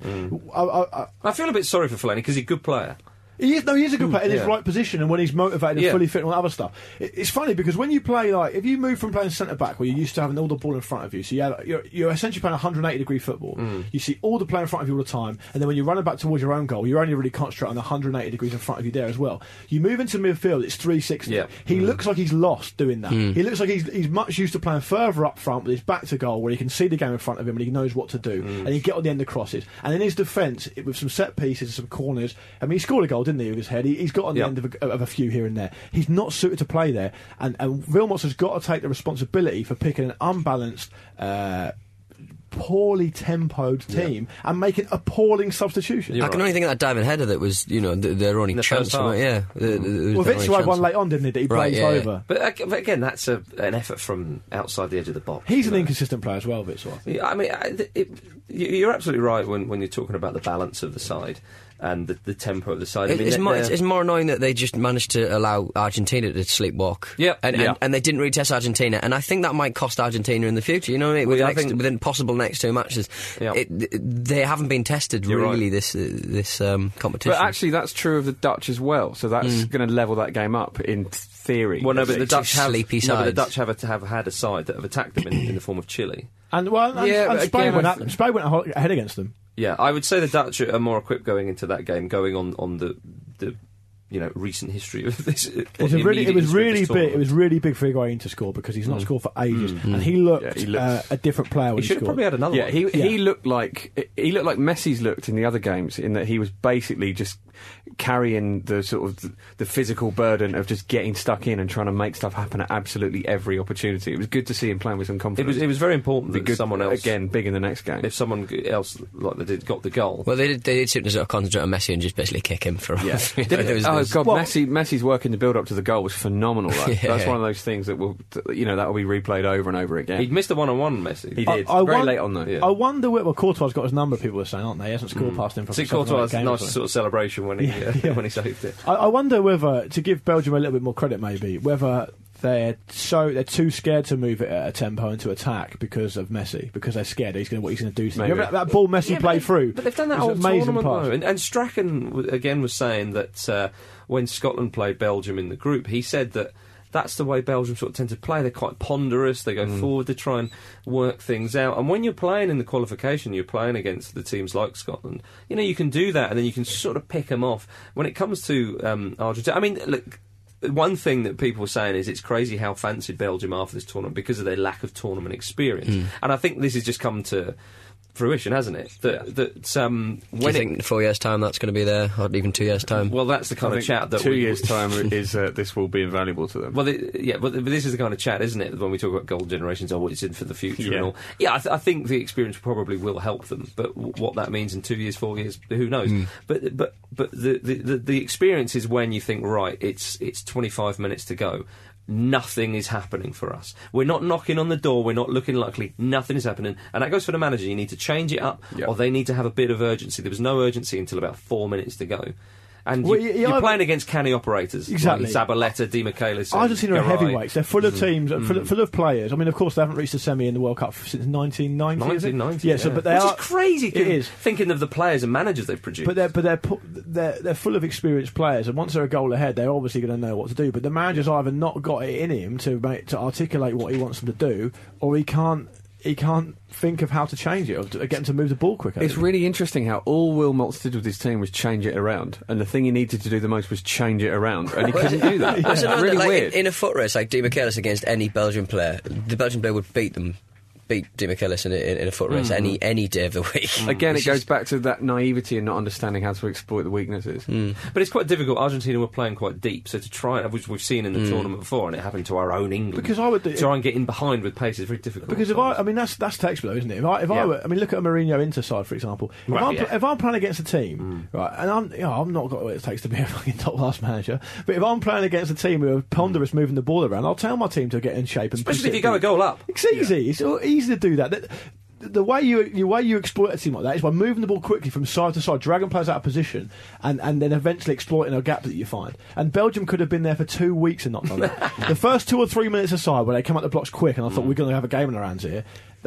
S3: I, I, I,
S2: I feel a bit sorry for Fellaini because he's a good player.
S3: He is no, he is a good player in his
S2: yeah.
S3: right position, and when he's motivated and
S2: Yeah.
S3: fully fit and all that other stuff. It, it's funny because when you play like if you move from playing centre back where you're used to having all the ball in front of you, so you have, you're, you're essentially playing 180 degree football.
S2: Mm.
S3: You see all the play in front of you all the time, and then when you're running back towards your own goal, you're only really concentrating on the 180 degrees in front of you there as well. You move into midfield, it's 360.
S2: Yeah.
S3: He
S2: Mm.
S3: looks like he's lost doing that. He looks like he's he's much used to playing further up front with his back to goal, where he can see the game in front of him and he knows what to do,
S2: Mm.
S3: and he get on the end of crosses. And in his defence, with some set pieces and some corners, I mean, he scored a goal, didn't he, with his head? He, he's got on the
S2: Yep.
S3: end of a, of a few here and there. He's not suited to play there, and and Wilmots has got to take the responsibility for picking an unbalanced. Uh, Poorly tempoed team and making appalling substitutions.
S2: You're
S4: I can
S2: right.
S4: only think of that diving header that was, you know, th- their only
S2: the
S4: chance.
S2: first
S4: from
S2: half.
S4: it, Yeah. The- the- it
S3: Well,
S4: their
S3: Vince had one late on, didn't he? That he
S4: Right,
S3: blazed
S4: yeah, yeah.
S3: over.
S2: But, uh, but again, that's a, an effort from outside the edge of the box.
S3: He's an
S2: know.
S3: inconsistent player as well, Vince. I.
S2: Yeah, I mean, I- it, you- you're absolutely right when, when you're talking about the balance of the side and the, the tempo of the side. I mean,
S4: it's, more, it's, it's more annoying that they just managed to allow Argentina to sleepwalk.
S2: Yep.
S4: And,
S2: Yeah.
S4: and, and they didn't retest Argentina. And I think that might cost Argentina in the future. You know what I mean? With
S2: Well, I
S4: next,
S2: think-
S4: within possible next two matches.
S2: Yeah.
S4: It, they haven't been tested
S2: You're
S4: really
S2: right.
S4: this uh, this um, competition.
S5: But actually, that's true of the Dutch as well. So that's going to level that game up in theory.
S2: well, no, but the Dutch have
S4: sleepy
S2: no, but the. Dutch have, have had a side that have attacked them in, in the form of Chile.
S3: And well, and,
S5: Yeah,
S3: and Spain
S5: again,
S3: went at them. Spain went ahead against them.
S2: Yeah, I would say the Dutch are more equipped going into that game, going on, on the the you know recent history of this.
S3: It was, a really, it was really big. It was really big for Higuain to score because he's not scored for ages, and he looked
S5: Yeah, he looks-
S3: uh, a different player when
S2: He
S3: he,
S2: should have probably had another
S5: Yeah,
S2: one.
S5: he
S3: Yeah.
S5: he looked like he looked like Messi's looked in the other games in that he was basically just carrying the sort of the, the physical burden of just getting stuck in and trying to make stuff happen at absolutely every opportunity. It was good to see him playing with some
S2: it
S5: confidence.
S2: was it was very important that
S5: good
S2: someone else
S5: again big in the next game.
S2: If someone else like they did got the goal.
S4: well, they did, they did seem to sort of concentrate on Messi and just basically kick him for.
S5: Yeah.
S4: you know, there was- oh, there
S5: oh
S4: was-
S5: god,
S3: Well-
S5: Messi Messi's work in the build up to the goal was phenomenal. Though.
S4: Yeah.
S5: That's one of those things that will you know that will be replayed over and over again.
S2: He'd missed the one on one, Messi.
S5: He
S3: I-
S5: did
S3: I
S5: very
S3: won-
S5: late on though.
S2: Yeah.
S3: I wonder where well, Courtois got his number. People are saying, aren't they? He hasn't scored mm. past him for
S2: See,
S3: seven or eight
S2: Courtois' nice sort of celebration when he
S3: Yeah,
S2: uh,
S3: yeah.
S2: when he saved it.
S3: I, I wonder whether to give Belgium a little bit more credit, maybe whether they're so they're too scared to move it at a tempo and to attack because of Messi because they're scared he's going to what he's going to do. To.
S5: Maybe.
S3: Remember that, that ball Messi
S2: Yeah,
S3: played
S2: they-
S3: through.
S2: But they've done that
S3: was
S2: whole
S3: an amazing
S2: tournament though. And, and Strachan again was saying that uh, when Scotland played Belgium in the group, he said that that's the way Belgium sort of tend to play. They're quite ponderous. They go
S3: Mm.
S2: forward to try and work things out. And when you're playing in the qualification, you're playing against the teams like Scotland. You know, you can do that, and then you can sort of pick them off. When it comes to um, Argentina, I mean, look. One thing that people were saying is it's crazy how fancied Belgium are for this tournament because of their lack of tournament experience,
S4: Hmm.
S2: and I think this has just come to fruition, hasn't it? That that um,
S4: Do you
S2: when it,
S4: think in four years' time that's going to be there, or even two years' time?
S2: well, that's the kind
S5: I
S2: of chat that
S5: two
S2: we-
S5: years time is uh, this will be invaluable to them.
S2: Well, the, yeah, but, but this is the kind of chat, isn't it? When we talk about golden generations, or what it's in for the future
S5: Yeah.
S2: and all. Yeah, I, th- I think the experience probably will help them, but w- what that means in two years, four years, who knows? But but but the, the the the experience is when you think, right, it's it's 25 minutes to go. Nothing is happening for us. We're not knocking on the door. We're not looking likely. Nothing is happening, and that goes for the manager. You need to change it up,
S5: Yeah.
S2: or they need to have a bit of urgency. There was no urgency until about four minutes to go. And
S3: Well,
S2: you,
S3: you- you
S2: you're
S3: either-
S2: playing against canny operators.
S3: Exactly.
S2: Like Zabaleta, Demichelis.
S3: Argentina are
S2: Garay.
S3: heavyweights. They're full of
S2: Mm.
S3: teams, full, of, full of players. I mean, of course, they haven't reached the semi in the World Cup since 1990.
S2: 1990.
S3: Yeah, so but they
S2: Which
S3: are
S2: is crazy.
S3: It is.
S2: Thinking of the players and managers they've produced.
S3: But they're but they're, pu- they're they're full of experienced players, and once they're a goal ahead, they're obviously going to know what to do. But the manager's either not got it in him to make, to articulate what he wants them to do, or he can't he can't think of how to change it or to get them to move the ball quicker.
S5: It's really interesting how all Wilmots did with his team was change it around, and the thing he needed to do the most was change it around, and he couldn't do that.
S4: Was
S5: It's really
S4: that, like,
S5: weird.
S4: In, in a foot race, like Demichelis against any Belgian player, the Belgian player would beat them, beat Demichelis in, a- in, in a foot race mm. any any day of the week. Mm.
S5: Again, it goes
S4: just-
S5: back to that naivety and not understanding how to exploit the weaknesses. Mm.
S2: But it's quite difficult. Argentina were playing quite deep, so to try, which we've seen in the tournament before, and it happened to our own England.
S3: Because I would do-
S2: try and get in behind with pace is very difficult.
S3: Because if I, I mean, that's that's textbook, isn't it? If I, if I were, I mean, look at a Mourinho Inter side, for example. If,
S2: Right,
S3: I'm,
S2: yeah.
S3: if I'm playing against a team, right, and I'm, you know, I'm not got what it takes to be a fucking top class manager, but if I'm playing against a team who are ponderous moving the ball around, I'll tell my team to get in shape and
S2: especially if you go a goal up.
S3: It's easy. It's all easy to do that. The, the way you the way you exploit a team like that is by moving the ball quickly from side to side, dragging players out of position, and, and then eventually exploiting a gap that you find. And Belgium could have been there for two weeks and not done that. the first two or three minutes aside, where they come out the blocks quick, and I thought mm. we're going to have a game in our hands here,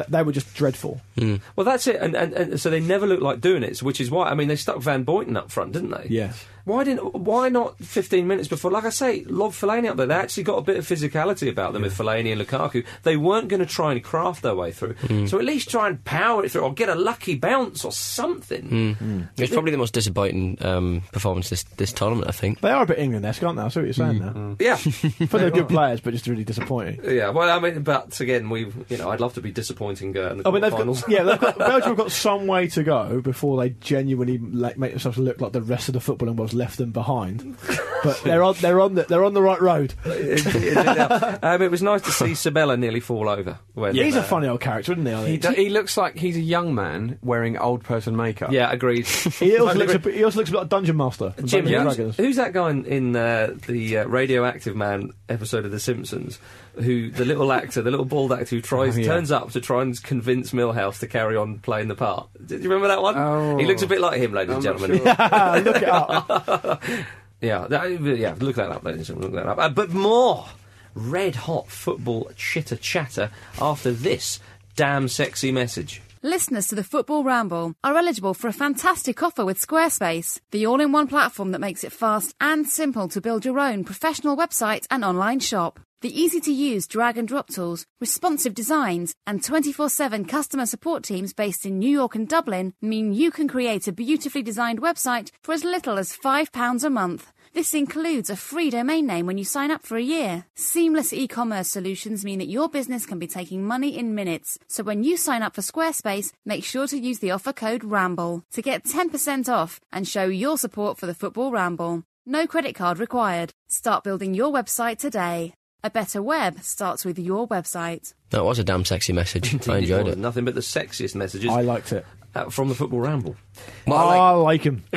S3: they were just dreadful. Hmm.
S2: Well, that's it, and, and, and so they never looked like doing it, which is why I mean they stuck Van Buyten up front, didn't they?
S3: Yes.
S2: Why didn't? Why not 15 minutes before? Like I say, lob Fellaini up there. They actually got a bit of physicality about them with Fellaini and Lukaku. They weren't going to try and craft their way through. Hmm. So at least try and power it through, or get a lucky bounce or something. Hmm.
S4: It's probably the most disappointing um, performance this, this tournament, I think.
S3: They are a bit England-esque, aren't they? I see what you're saying now.
S2: Yeah,
S3: For they're good players, but just really disappointing.
S2: yeah. Well, I mean, but again, we, you know, I'd love to be disappointing uh, in the
S3: I mean, they've
S2: finals.
S3: got, yeah, they've got, Belgium have got some way to go before they genuinely like, make themselves look like the rest of the footballing world's left them behind. But they're on, they're on, the, they're on the right road.
S2: um, it was nice to see Sabella nearly fall over. When,
S3: He's
S2: uh,
S3: a funny old character, isn't he?
S5: He, do- he looks like he's a young man wearing old person makeup.
S2: Yeah, agreed.
S3: He also, looks a, bit- he also looks a bit like Dungeon Master.
S2: Jim,
S3: Dungeons and
S2: who's, who's that guy in, in uh, the uh, Radioactive Man episode of The Simpsons? Who the little actor, the little bald actor who tries
S5: Oh, yeah.
S2: turns up to try and convince Milhouse to carry on playing the part. Did you remember that one?
S5: Oh.
S2: he looks a bit like him, ladies and
S5: I'm not
S2: gentlemen.
S5: sure.
S3: Ah, look it up.
S2: Yeah, that, yeah. Look that up, ladies and gentlemen. Look that up. Uh, but more red hot football chitter chatter after this damn sexy message.
S1: Listeners to the Football Ramble are eligible for a fantastic offer with Squarespace, the all in one platform that makes it fast and simple to build your own professional website and online shop. The easy to use drag and drop tools, responsive designs, and 24 7 customer support teams based in New York and Dublin mean you can create a beautifully designed website for as little as £5 a month. This includes a free domain name when you sign up for a year. Seamless e-commerce solutions mean that your business can be taking money in minutes. So when you sign up for Squarespace, make sure to use the offer code RAMBLE to get 10% off and show your support for the Football Ramble. No credit card required. Start building your website today. A better web starts with your website.
S4: That was a damn sexy message. I enjoyed it.
S2: Nothing but the sexiest messages
S3: I liked it.
S2: uh, from the Football Ramble.
S4: What I,
S3: I
S4: like,
S3: like him.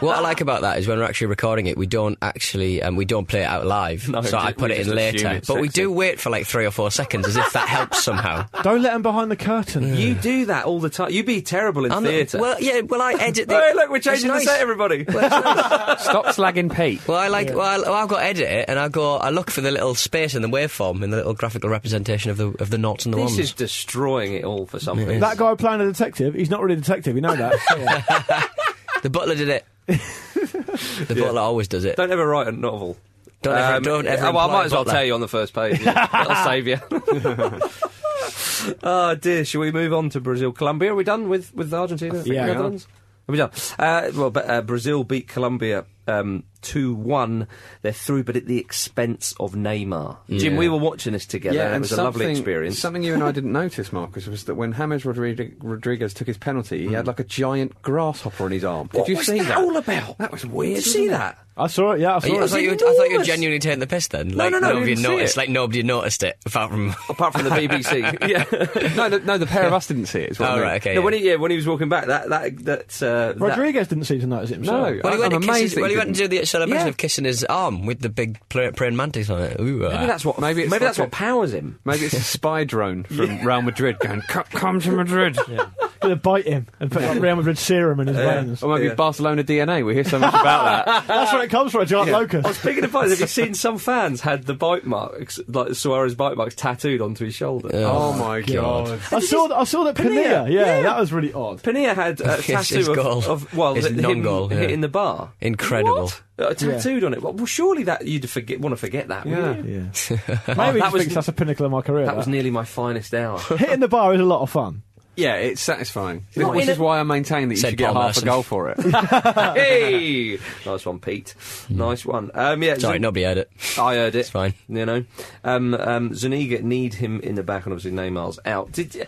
S4: what I like about that is when we're actually recording it, we don't actually um, we don't play it out live.
S2: No,
S4: so
S2: we
S4: I put it in
S5: just assume
S4: later.
S5: it's
S4: But we do wait for like three or four seconds, as if that helps somehow.
S3: Don't let him behind the curtain.
S2: You do that all the time. You'd be terrible in
S4: I'm not-
S2: theatre.
S4: well, yeah. Well, I edit. The,
S2: hey, look, we're changing
S4: nice.
S2: the set, everybody.
S5: Stop slagging Pete.
S4: Well, I like. Well, I, well, I've got to edit it, and I go. I look for the little space in the waveform in the little graphical representation of the of the knots and the
S2: this
S4: ones.
S2: is destroying it all for something.
S3: That guy playing a detective, he's not really a detective, you know that.
S4: The butler did it. the butler always does it.
S2: Don't ever write a novel.
S4: Don't ever.
S2: Um,
S4: don't ever.
S2: well, I might as well
S4: butler.
S2: tell you on the first page. Yeah. That'll save you. oh dear, shall we move on to Brazil, Colombia? Are we done with with Argentina?
S3: Yeah.
S2: Netherlands? Are we done? Uh, well, but, uh, Brazil beat Colombia um, two one. They're through, but at the expense of Neymar. Jim, we were watching this together. Yeah, and it was a lovely
S5: something-
S2: experience.
S5: Something you and I didn't notice, Marcus, was that when James Rodriguez, Rodriguez took his penalty, he had like a giant grasshopper on his arm.
S2: What
S5: Did you
S2: was
S5: see
S2: that
S5: that?
S2: all about?
S5: That was weird.
S2: Did you see
S5: it?
S2: that?
S3: I saw it, yeah, I saw
S4: you- I,
S3: it.
S4: thought you, were- I thought you were genuinely taking the piss then. Like,
S2: no, no, I
S4: nobody noticed.
S2: it.
S4: Like nobody noticed it, apart from.
S2: Apart from the BBC, yeah.
S5: no, the, no, the pair of us didn't see it. is what I
S4: Oh,
S5: mean.
S4: right, okay.
S2: No,
S4: yeah.
S2: when he yeah, when he was walking back, that that that uh, that-
S3: Rodriguez didn't seem to notice it himself.
S5: No.
S4: Well, he went,
S5: I'm
S4: to kiss
S5: amazed
S4: his,
S5: that
S4: well,
S5: he
S4: he went to do the celebration
S2: Yeah.
S4: of kissing his arm with the big praying mantis on it. Ooh,
S2: Maybe
S4: ah.
S2: that's what.
S5: Maybe
S2: Maybe,
S5: it's
S2: maybe
S5: like
S2: that's
S5: a-
S2: what powers him.
S5: Maybe it's a spy drone from Real Madrid going, come to Madrid.
S3: Gonna bite him and put like Real Madrid serum in his veins.
S5: Or maybe
S2: Yeah.
S5: Barcelona DNA. We hear so much about that.
S3: That's where it comes from. Do you like locust?
S2: Speaking of bites, have you seen some fans had the bite marks, like Suarez bite marks, tattooed onto his shoulder?
S5: Oh, my god.
S3: I saw that. I saw that Pinilla.
S2: Pinilla,
S3: Yeah,
S2: yeah.
S3: that was really odd.
S2: Pinilla had a tattoo
S4: his
S2: of,
S4: goal.
S2: of well,
S4: His
S2: him
S4: non-goal, yeah.
S2: hitting the bar.
S4: Incredible.
S2: What? Uh, tattooed on it. Well, well, surely that you'd forget, want to forget that.
S5: Yeah.
S2: you?
S3: Yeah, maybe
S2: that
S3: he
S2: was-
S3: thinks that's a pinnacle of my career.
S2: That was nearly my finest hour.
S3: Hitting the bar is a lot of fun.
S5: Yeah, it's satisfying.
S2: Not
S5: Which
S2: in
S5: is
S2: a-
S5: why I maintain that you
S4: Said
S5: should get
S4: Paul
S5: half
S4: Merson.
S5: a goal for it.
S2: hey, nice one, Pete. Nice one. Um, yeah,
S4: Sorry,
S2: Zun-
S4: nobody heard it.
S2: I heard it.
S4: It's fine.
S2: You know, um, um, Zuniga need him in the back, and obviously Neymar's out. Did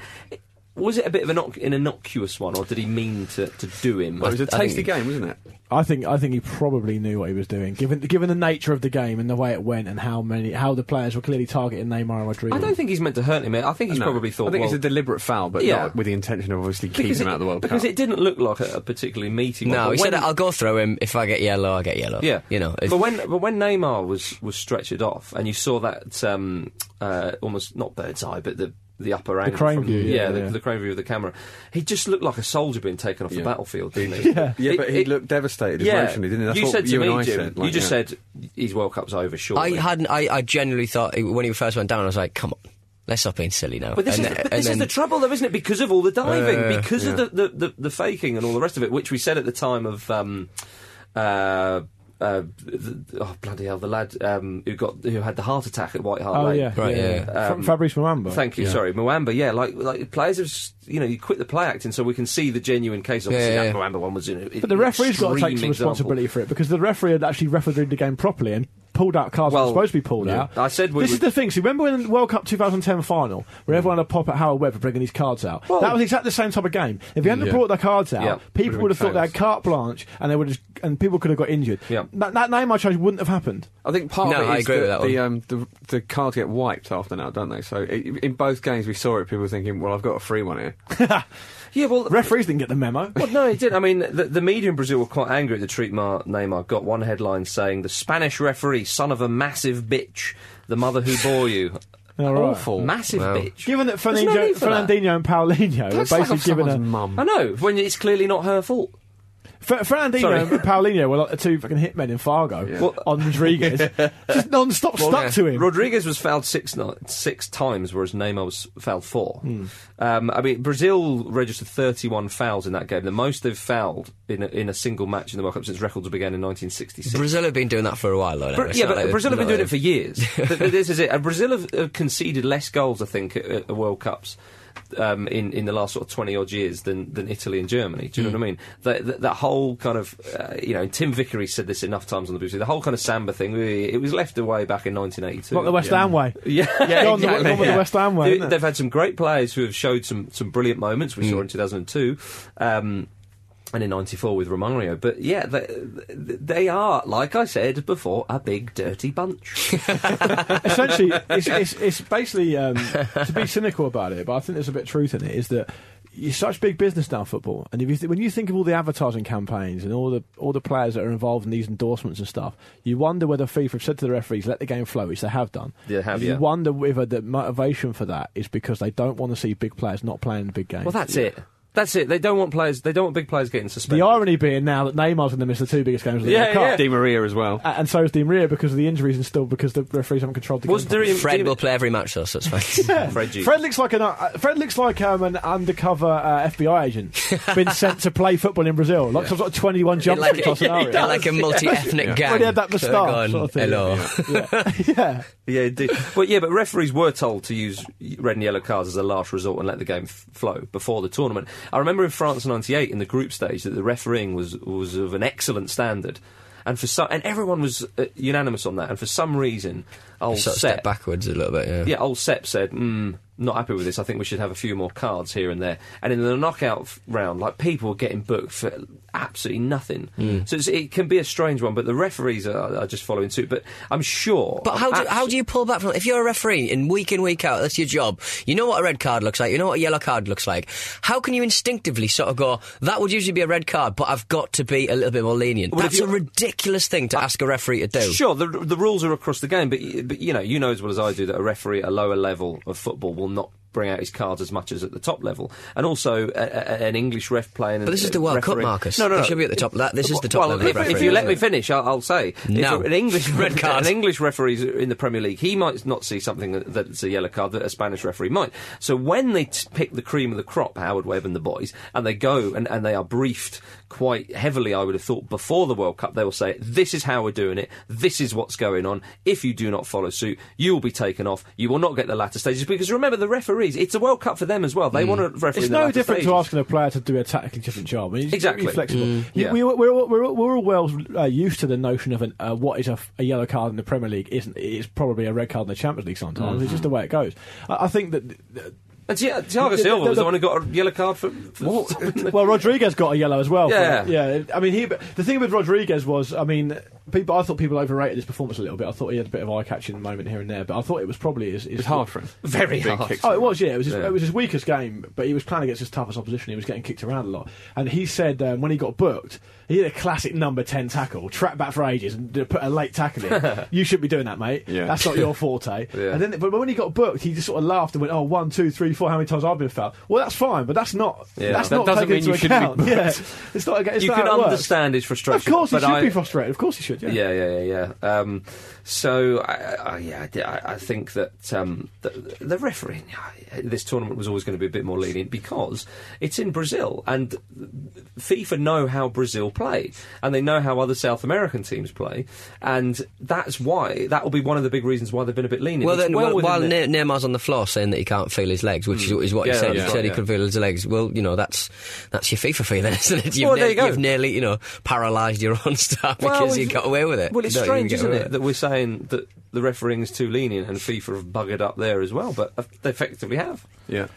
S2: was it a bit of an, an innocuous one, or did he mean to, to do him?
S5: Well, it was a tasty game, wasn't it?
S3: I think I think he probably knew what he was doing, given given the nature of the game and the way it went, and how many how the players were clearly targeting Neymar and Rodrigo.
S2: I don't think he's meant to hurt him. I think he's
S5: No.
S2: probably thought.
S5: I think
S2: well,
S5: it's a deliberate foul, but
S2: Yeah.
S5: not with the intention of obviously keeping
S2: because
S5: him
S2: it,
S5: out of the World
S2: because
S5: Cup.
S2: it didn't look like a, a particularly meaty.
S4: No,
S2: but
S4: he said I'll go through him. If I get yellow, I get yellow.
S2: Yeah,
S4: you know. if-
S2: But when but when Neymar was was stretchered off, and you saw that um, uh, almost not bird's eye, but the the upper angle,
S3: crane
S2: from,
S3: view, yeah,
S2: the,
S3: yeah.
S2: the crane view of the camera, he just looked like a soldier being taken off the battlefield, didn't he?
S3: Yeah.
S5: yeah, but he
S2: it-
S5: looked devastated
S2: yeah.
S5: emotionally, didn't he? That's
S2: you
S5: what
S2: said to
S5: you
S2: me,
S5: and I
S2: Jim,
S5: said.
S2: you just
S5: yeah.
S2: said his World Cup's over.
S4: I hadn't. I, I genuinely thought when he first went down, I was like, "Come on, let's stop being silly now."
S2: But this,
S4: And
S2: is,
S4: then-
S2: but
S4: and
S2: this is the trouble, though, isn't it? Because of all the diving,
S4: Uh,
S2: because of the, the, the, the faking and all the rest of it, which we said at the time of. Um, uh, uh, the, oh bloody hell! The lad um, who got who had the heart attack at White Hart
S3: Oh
S2: Lane.
S3: yeah,
S4: Right,
S3: yeah.
S4: yeah.
S2: Um,
S3: Fabrice Muamba.
S2: Thank you. Sorry, Muamba. Yeah, like like players have you know you quit the play acting so we can see the genuine case. Obviously,
S4: Yeah,
S2: that. Muamba one was in. It.
S3: But the referee's got to take some responsibility for it because the referee had actually refereed the game properly and pulled out cards that
S2: Well,
S3: were supposed to be pulled
S2: yeah.
S3: out.
S2: I said we
S3: this is the thing. So remember when the World Cup 2010 final, where everyone had a pop at Howard Webb for bringing these cards out?
S2: Well-
S3: that was exactly the same type of game. If he hadn't
S5: Yeah.
S3: brought the cards out,
S2: Yeah.
S3: people
S5: Would've
S3: would have thought they had carte blanche, and they would have, and people could have got injured.
S2: Yeah.
S3: That, that I charge wouldn't have happened.
S5: I think part
S4: No,
S5: of it
S4: I
S5: is
S4: agree
S5: that
S4: with that
S5: the, um, the the cards get wiped after now, don't they? So i in both games we saw it. People were thinking, "Well, I've got a free one here."
S2: Yeah, well,
S3: Referees didn't get the memo.
S2: Well, no, it did. I mean, the, the media in Brazil were quite angry at the treat Mar- Neymar got. One headline saying, "The Spanish referee, son of a massive bitch, the mother who bore you."
S3: All right.
S5: Awful.
S2: Massive
S4: Wow.
S2: bitch.
S3: Given that
S2: There's no
S3: Fernandinho,
S2: that.
S3: And Paulinho were
S5: That's like
S3: basically
S5: off
S3: given a
S5: mum.
S2: I know when it's clearly not her fault.
S3: Fer- Fernandinho
S2: Sorry.
S3: and Paulinho were like the two fucking hitmen in Fargo
S2: Well-
S3: on Rodriguez, just non-stop stuck
S4: yeah.
S3: to him.
S2: Rodriguez was fouled six six times, whereas Neymar was fouled four.
S3: Hmm.
S2: Um, I mean, Brazil registered 31 fouls in that game, the most they've fouled in a, in a single match in the World Cup since records began in 1966.
S4: Brazil have been doing that for a while, though.
S2: Bra- yeah, but
S4: like
S2: Brazil have been doing it for years. Th- th- this is it. And Brazil have, have conceded less goals, I think, at, at the World Cups um, in in the last sort of twenty odd years than, than Italy and Germany. Do you know what I mean? That, that, that whole kind of, uh, you know, Tim Vickery said this enough times on the BBC. The whole kind of samba thing, it was left away back in 1982.
S3: Like the West Ham way.
S2: Yeah,
S3: Yeah, Gone
S2: exactly.
S3: the West Ham way,
S2: They, have had some great players who have showed some, some brilliant moments. We saw in 2002. Um, and in '94 with Romario, but yeah, they, they are, like I said before, a big dirty bunch.
S3: Essentially, it's, it's, it's basically um, to be cynical about it, but I think there's a bit of truth in it. Is that you're such big business now, football, and if you th- when you think of all the advertising campaigns and all the all the players that are involved in these endorsements and stuff, you wonder whether FIFA have said to the referees, "Let the game flow," which they have done.
S2: They have,
S3: And
S2: yeah.
S3: You wonder whether the motivation for that is because they don't want to see big players not playing the big games.
S2: Well, that's it. That's it. They don't want players. They don't want big players getting suspended.
S3: the irony being now that Neymar's going to miss the two biggest games of the
S2: Yeah,
S3: World Cup.
S2: yeah.
S5: Di Maria as well.
S3: A- And so is Di Maria because of the injuries and still because the referees haven't controlled the
S2: Was
S3: game.
S2: Di-
S4: Fred
S2: Di-
S4: will play every match, though, so it's fine.
S3: Yeah.
S2: Fred
S3: Fred looks like an uh, Fred looks like um, an undercover uh, FBI agent been sent to play football in Brazil, like some sort of twenty one jump
S4: like,
S3: street type scenario.
S4: in like a multi-ethnic
S5: Yeah.
S4: gang.
S3: Already had that moustache sort of thing.
S4: Hello.
S3: yeah. yeah.
S2: Yeah, indeed. But yeah, but referees were told to use red and yellow cards as a last resort and let the game f- flow before the tournament. I remember in France '98 in the group stage that the refereeing was was of an excellent standard, and for some, and everyone was uh, unanimous on that. And for some reason, old
S4: Sort of
S2: Sepp,
S4: backwards a little bit, yeah.
S2: yeah, old Sepp said, mm, "Not happy with this. I think we should have a few more cards here and there." And in the knockout round, like people were getting booked for absolutely nothing.
S4: Hmm.
S2: So it's, it can be a strange one, but the referees are, are just following suit. But I'm sure.
S4: But how do,
S2: I'm
S4: how do you pull back from? If you're a referee and week in week out, that's your job. You know what a red card looks like. You know what a yellow card looks like. How can you instinctively sort of go? That would usually be a red card, but I've got to be a little bit more lenient.
S2: Well,
S4: that's a ridiculous thing to ask a referee to do.
S2: Sure, the, the rules are across the game, but, but you know, you know as well as I do that a referee at a lower level of football will not bring out his cards as much as at the top level, and also a, a, an English ref playing.
S4: But this is the World Cup, Marcus.
S2: No, no, no.
S4: should be at the top. That- this is the top
S2: well,
S4: level
S2: If, if you let me finish, I'll, I'll say
S4: No.
S2: if an English
S4: Red card.
S2: an English referee in the Premier League, he might not see something that, that's a yellow card that a Spanish referee might. So when they t- pick the cream of the crop, Howard Webb and the boys, and they go and, and they are briefed quite heavily, I would have thought before the World Cup, they will say, "This is how we're doing it. This is what's going on. If you do not follow suit, you will be taken off. You will not get the latter stages because remember the referees. It's a World Cup for them as well. They want to referee.
S3: It's
S2: in the
S3: no different
S2: stages.
S3: to asking a player to do a tactically different job. I mean,
S2: Exactly.
S3: flexible. You-
S2: yeah.
S3: we, we're, we're, we're, we're all well uh, used to the notion of an, uh, what is a yellow card in the Premier League isn't is probably a red card in the Champions League. Sometimes it's just the way it goes. I, I think that.
S2: And Thi- Thiago Silva was
S3: the-
S2: one who got a yellow card for. for
S3: well, Rodriguez got a yellow as well. for
S2: Yeah.
S3: it. yeah. I mean, he. The thing with Rodriguez was, I mean, people. I thought people overrated his performance a little bit. I thought he had a bit of eye-catching moment here and there, but I thought it was probably his. his
S5: It's hard for him.
S2: Very
S5: Being
S2: hard.
S5: kicked.
S3: Oh, it was. Yeah, it was. His,
S2: Yeah.
S3: It was his weakest game, but he was playing against his toughest opposition. He was getting kicked around a lot, and he said um, when he got booked, he had a classic number ten tackle, trapped back for ages, and put a late tackle in. you should be doing that, mate.
S5: Yeah.
S3: That's not your forte.
S2: Yeah.
S3: And then, but when he got booked, he just sort of laughed and went, "Oh, one, two, three, four. How many times I've been fouled? Well, that's fine, but that's not.
S2: Yeah.
S3: That's
S5: That
S3: not
S5: doesn't
S3: taken
S5: mean
S3: into
S5: you
S3: account.
S5: be
S3: yeah, it's not. It's
S2: you
S3: not
S2: can
S3: it works.
S2: understand his frustration.
S3: Of course, he should
S2: I,
S3: be frustrated. Of course, he should. Yeah.
S2: Yeah, yeah, yeah, yeah. Um, so, I, I, yeah, I, I think that um, the, the refereeing this tournament was always going to be a bit more lenient because it's in Brazil, and FIFA know how Brazil play, and they know how other South American teams play, and that's why that will be one of the big reasons why they've been a bit lenient.
S4: Well, then,
S2: well
S4: while ne- Neymar's on the floor saying that he can't feel his legs, which is, is what
S2: Yeah,
S4: he said.
S2: that's
S4: He said he
S2: yeah.
S4: could feel his legs. Well, you know, that's that's your FIFA fee then, isn't it? You've,
S2: Well, there
S4: ne-
S2: go.
S4: you've nearly, you know, paralysed your own staff
S2: Well,
S4: because you got away with it.
S2: Well, it's
S4: You
S2: strange, isn't
S4: away
S2: it, that we're saying that the refereeing is too lenient and FIFA have buggered up there as well, but they effectively have.
S5: Yeah.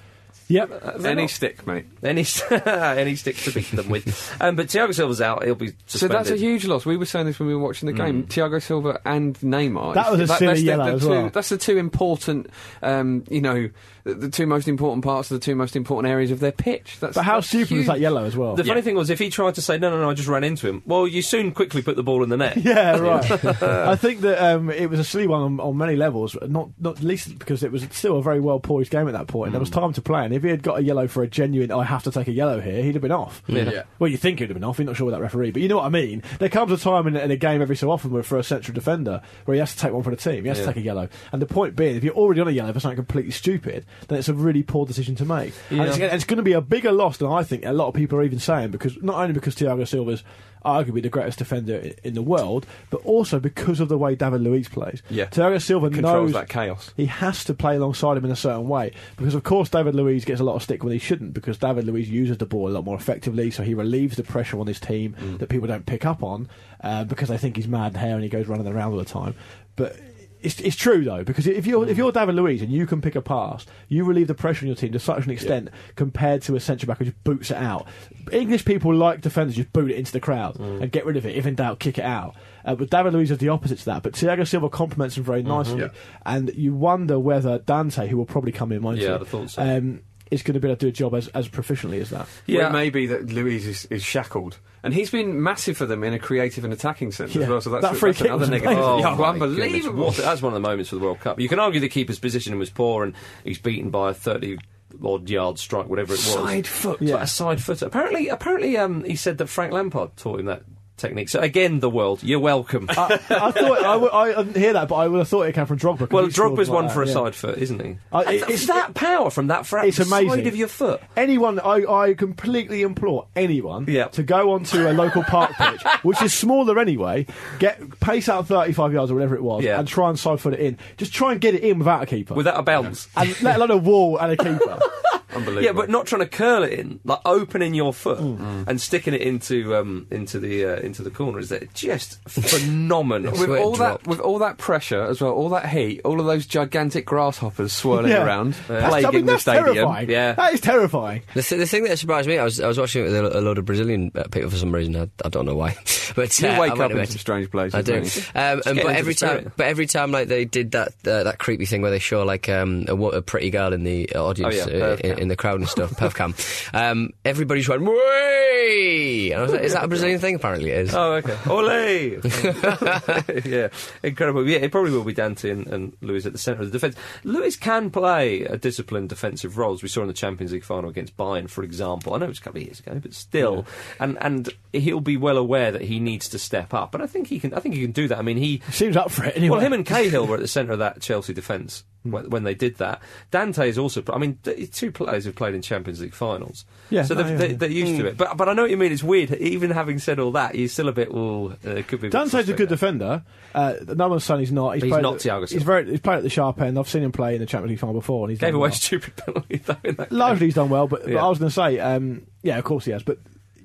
S3: Yep.
S2: Uh,
S5: Any
S2: not-
S5: stick, mate.
S2: Any, any stick to beat them with. Um, but Thiago Silva's out. He'll be suspended.
S5: So that's a huge loss. We were saying this when we were watching the game. Thiago Silva and Neymar.
S3: That was a
S5: That-
S3: silly
S5: that's the-
S3: yellow
S5: the
S3: as
S5: two,
S3: well.
S5: That's the two important, um, you know, the, the two most important parts of the two most important areas of their pitch. That's,
S3: But how
S5: that's
S3: stupid was that yellow as well?
S2: The funny thing was, if he tried to say, no, no, no, I just ran into him, well, you soon quickly put the ball in the net.
S3: Yeah, right. I think that um, it was a silly one on, on many levels, not not least because it was still a very well poised game at that point. There was time to play, and if he had got a yellow for a genuine, oh, I have to take a yellow here, he'd have been off.
S2: Yeah.
S3: Well, you think he'd have been off. You're not sure with that referee, but you know what I mean. There comes a time in, in a game every so often where for a central defender where he has to take one for the team. He has
S2: Yeah.
S3: to take a yellow, and the point being, if you're already on a yellow for something completely stupid, then it's a really poor decision to make. And it's, it's going to be a bigger loss than I think a lot of people are even saying because not only because Thiago Silva's arguably the greatest defender in the world, but also because of the way David Luiz plays.
S5: Yeah.
S3: Thiago Silva
S5: Controls
S3: knows
S5: that chaos.
S3: he has to play alongside him in a certain way because, of course, David Luiz gets a lot of stick when he shouldn't because David Luiz uses the ball a lot more effectively, so he relieves the pressure on his team
S5: Mm.
S3: that people don't pick up on uh, because they think he's mad hair and he goes running around all the time. But it's, it's true though because if you're if you're David Luiz and you can pick a pass, you relieve the pressure on your team to such an extent compared to a centre back who just boots it out. English people like defenders just boot it into the crowd and get rid of it. If in doubt, kick it out. Uh, but David Luiz is the opposite to that. But Thiago Silva complements him very nicely, and you wonder whether Dante, who will probably come in, won't
S2: Yeah,
S3: he?
S2: I'd so.
S3: Um, is going to be able to do a job as, as proficiently as that.
S5: Yeah.
S2: Yeah.
S5: it may be that Luiz is, is shackled. And he's been massive for them in a creative and attacking sense
S3: Yeah.
S5: as well. So that's,
S3: That free
S5: that's
S3: kick
S5: another
S3: was
S5: negative.
S3: amazing.
S2: Oh,
S5: yeah, unbelievable.
S2: that's one of the moments for the World Cup. You can argue the keeper's positioning was poor and he's beaten by a 30 odd yard strike, whatever it was.
S5: Side foot.
S2: Yeah.
S3: Yeah.
S2: a side footer. Apparently, apparently um, he said that Frank Lampard taught him that technique. So again, the world, you're welcome.
S3: I, I thought I, w- I didn't hear that, but I would have thought it came from Drogba.
S2: well, Drogba's
S3: like
S2: one
S3: that,
S2: for a
S3: yeah.
S2: side foot, isn't he?
S3: Uh, it-
S2: it's that power from that fra-
S3: It's amazing.
S2: side of your foot.
S3: Anyone, I, I completely implore anyone
S2: Yeah.
S3: to go onto a local park pitch, which is smaller anyway, get pace out 35 yards or whatever it was,
S2: Yeah.
S3: and try and side foot it in. Just try and get it in without a keeper.
S2: Without a bounce.
S3: and let alone a wall and a keeper.
S5: Unbelievable.
S2: Yeah, but not trying to curl it in, like opening your foot
S3: Mm.
S2: and sticking it into um, into the uh, into the corner. Is that just phenomenal?
S5: with all
S4: dropped.
S5: that, with all that pressure as well, all that heat, all of those gigantic grasshoppers swirling
S3: Yeah.
S5: around,
S3: That's-
S5: plaguing
S3: I mean,
S5: the stadium.
S3: terrifying.
S2: Yeah.
S3: That is terrifying.
S4: The, th- the thing that surprised me, I was I was watching it with a, a load of Brazilian uh, people for some reason. I, I don't know why, but
S5: You
S4: uh,
S5: wake
S4: I
S5: up in some strange places.
S4: I do. Um, and, but every time, but every time, like they did that uh, that creepy thing where they show like um, a, a pretty girl in the audience
S2: Oh, yeah,
S4: uh,
S2: uh,
S4: in, in the crowd and stuff, perf cam, um, everybody just went, "Way!" And I was like, "Is that a Brazilian thing?" Apparently, it is.
S2: Oh, okay. Ole! yeah, incredible. Yeah, it probably will be Dante and, and Luiz at the centre of the defence. Luiz can play a disciplined defensive role, as we saw in the Champions League final against Bayern, for example. I know it was a couple of years ago, but still, and and he'll be well aware that he needs to step up. And I think he can. I think he can do that. I mean, he
S3: Seems up for it anyway.
S2: well, him and Cahill were at the centre of that Chelsea defence when, when they did that. Dante is also. I mean, two players who've played in Champions League finals.
S3: Yeah,
S2: so
S3: no,
S2: they've-
S3: yeah,
S2: they,
S3: yeah.
S2: they're used to it. But but I know what you mean. It's weird. Even having said all that, you're still a bit. Well, uh, could be. a bit
S3: Dante's a good
S2: there.
S3: defender. Uh, no one's saying he's not. He's,
S2: He's
S3: played
S2: not
S3: at-
S2: Thiago
S3: He's very. He's played at the sharp end. I've seen him play in the Champions League final before, and he's
S2: Gave away a
S3: well.
S2: stupid penalty though. In that game.
S3: Largely, he's done well, but, but
S2: Yeah.
S3: I was going to say, um, yeah, of course he has. But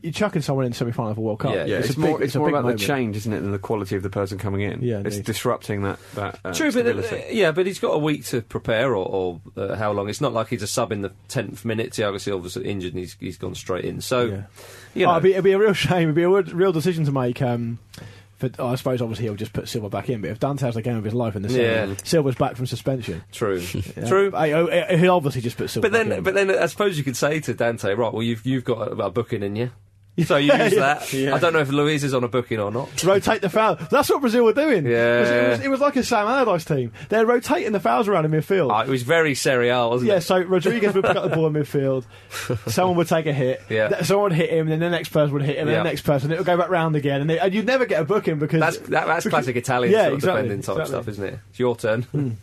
S3: you're chucking someone in the semi-final of a World Cup.
S2: Yeah,
S5: Yeah, it's,
S3: a
S5: more,
S3: big-
S5: it's
S3: a
S5: more
S3: big
S5: about
S3: moment.
S5: the change, isn't it, than the quality of the person coming in.
S3: Yeah,
S5: it's
S3: indeed.
S5: disrupting that that uh,
S2: True, but uh, yeah, but he's got a week to prepare, or, or uh, how long? It's not like he's a sub in the tenth minute. Thiago Silva's injured and he's, he's gone straight in. So,
S3: Yeah.
S2: you
S3: Oh, it'd, be, it'd be a real shame. It'd be a real, real decision to make. Um, for, oh, I suppose obviously he'll just put Silva back in. But if Dante has the game of his life in the
S2: Yeah.
S3: semi, Silva's back from suspension.
S2: true,
S3: Yeah.
S2: true.
S3: I- I- he'll obviously just put Silva.
S2: But then,
S3: back in.
S2: but then, I suppose you could say to Dante, right? Well, you've you've got a, a booking in you, so you use
S3: Yeah.
S2: that. I don't know if Luiz is on a booking or not.
S3: rotate the foul. That's what Brazil were doing.
S2: Yeah.
S3: it was, it was, it was like a Sam Allardyce team. They're rotating the fouls around in midfield.
S2: Oh, it was very serial, wasn't
S3: Yeah,
S2: it?
S3: Yeah, so Rodriguez would pick up the ball in midfield. Someone would take a hit.
S2: Yeah.
S3: Someone would hit him, and then the next person would hit him, and
S2: Yeah.
S3: the next person. It would go back round again, and, they, and you'd never get a booking because
S2: That's that, that's classic Italian
S3: Yeah,
S2: sort of
S3: exactly,
S2: defending type
S3: exactly.
S2: stuff, isn't it? It's your turn.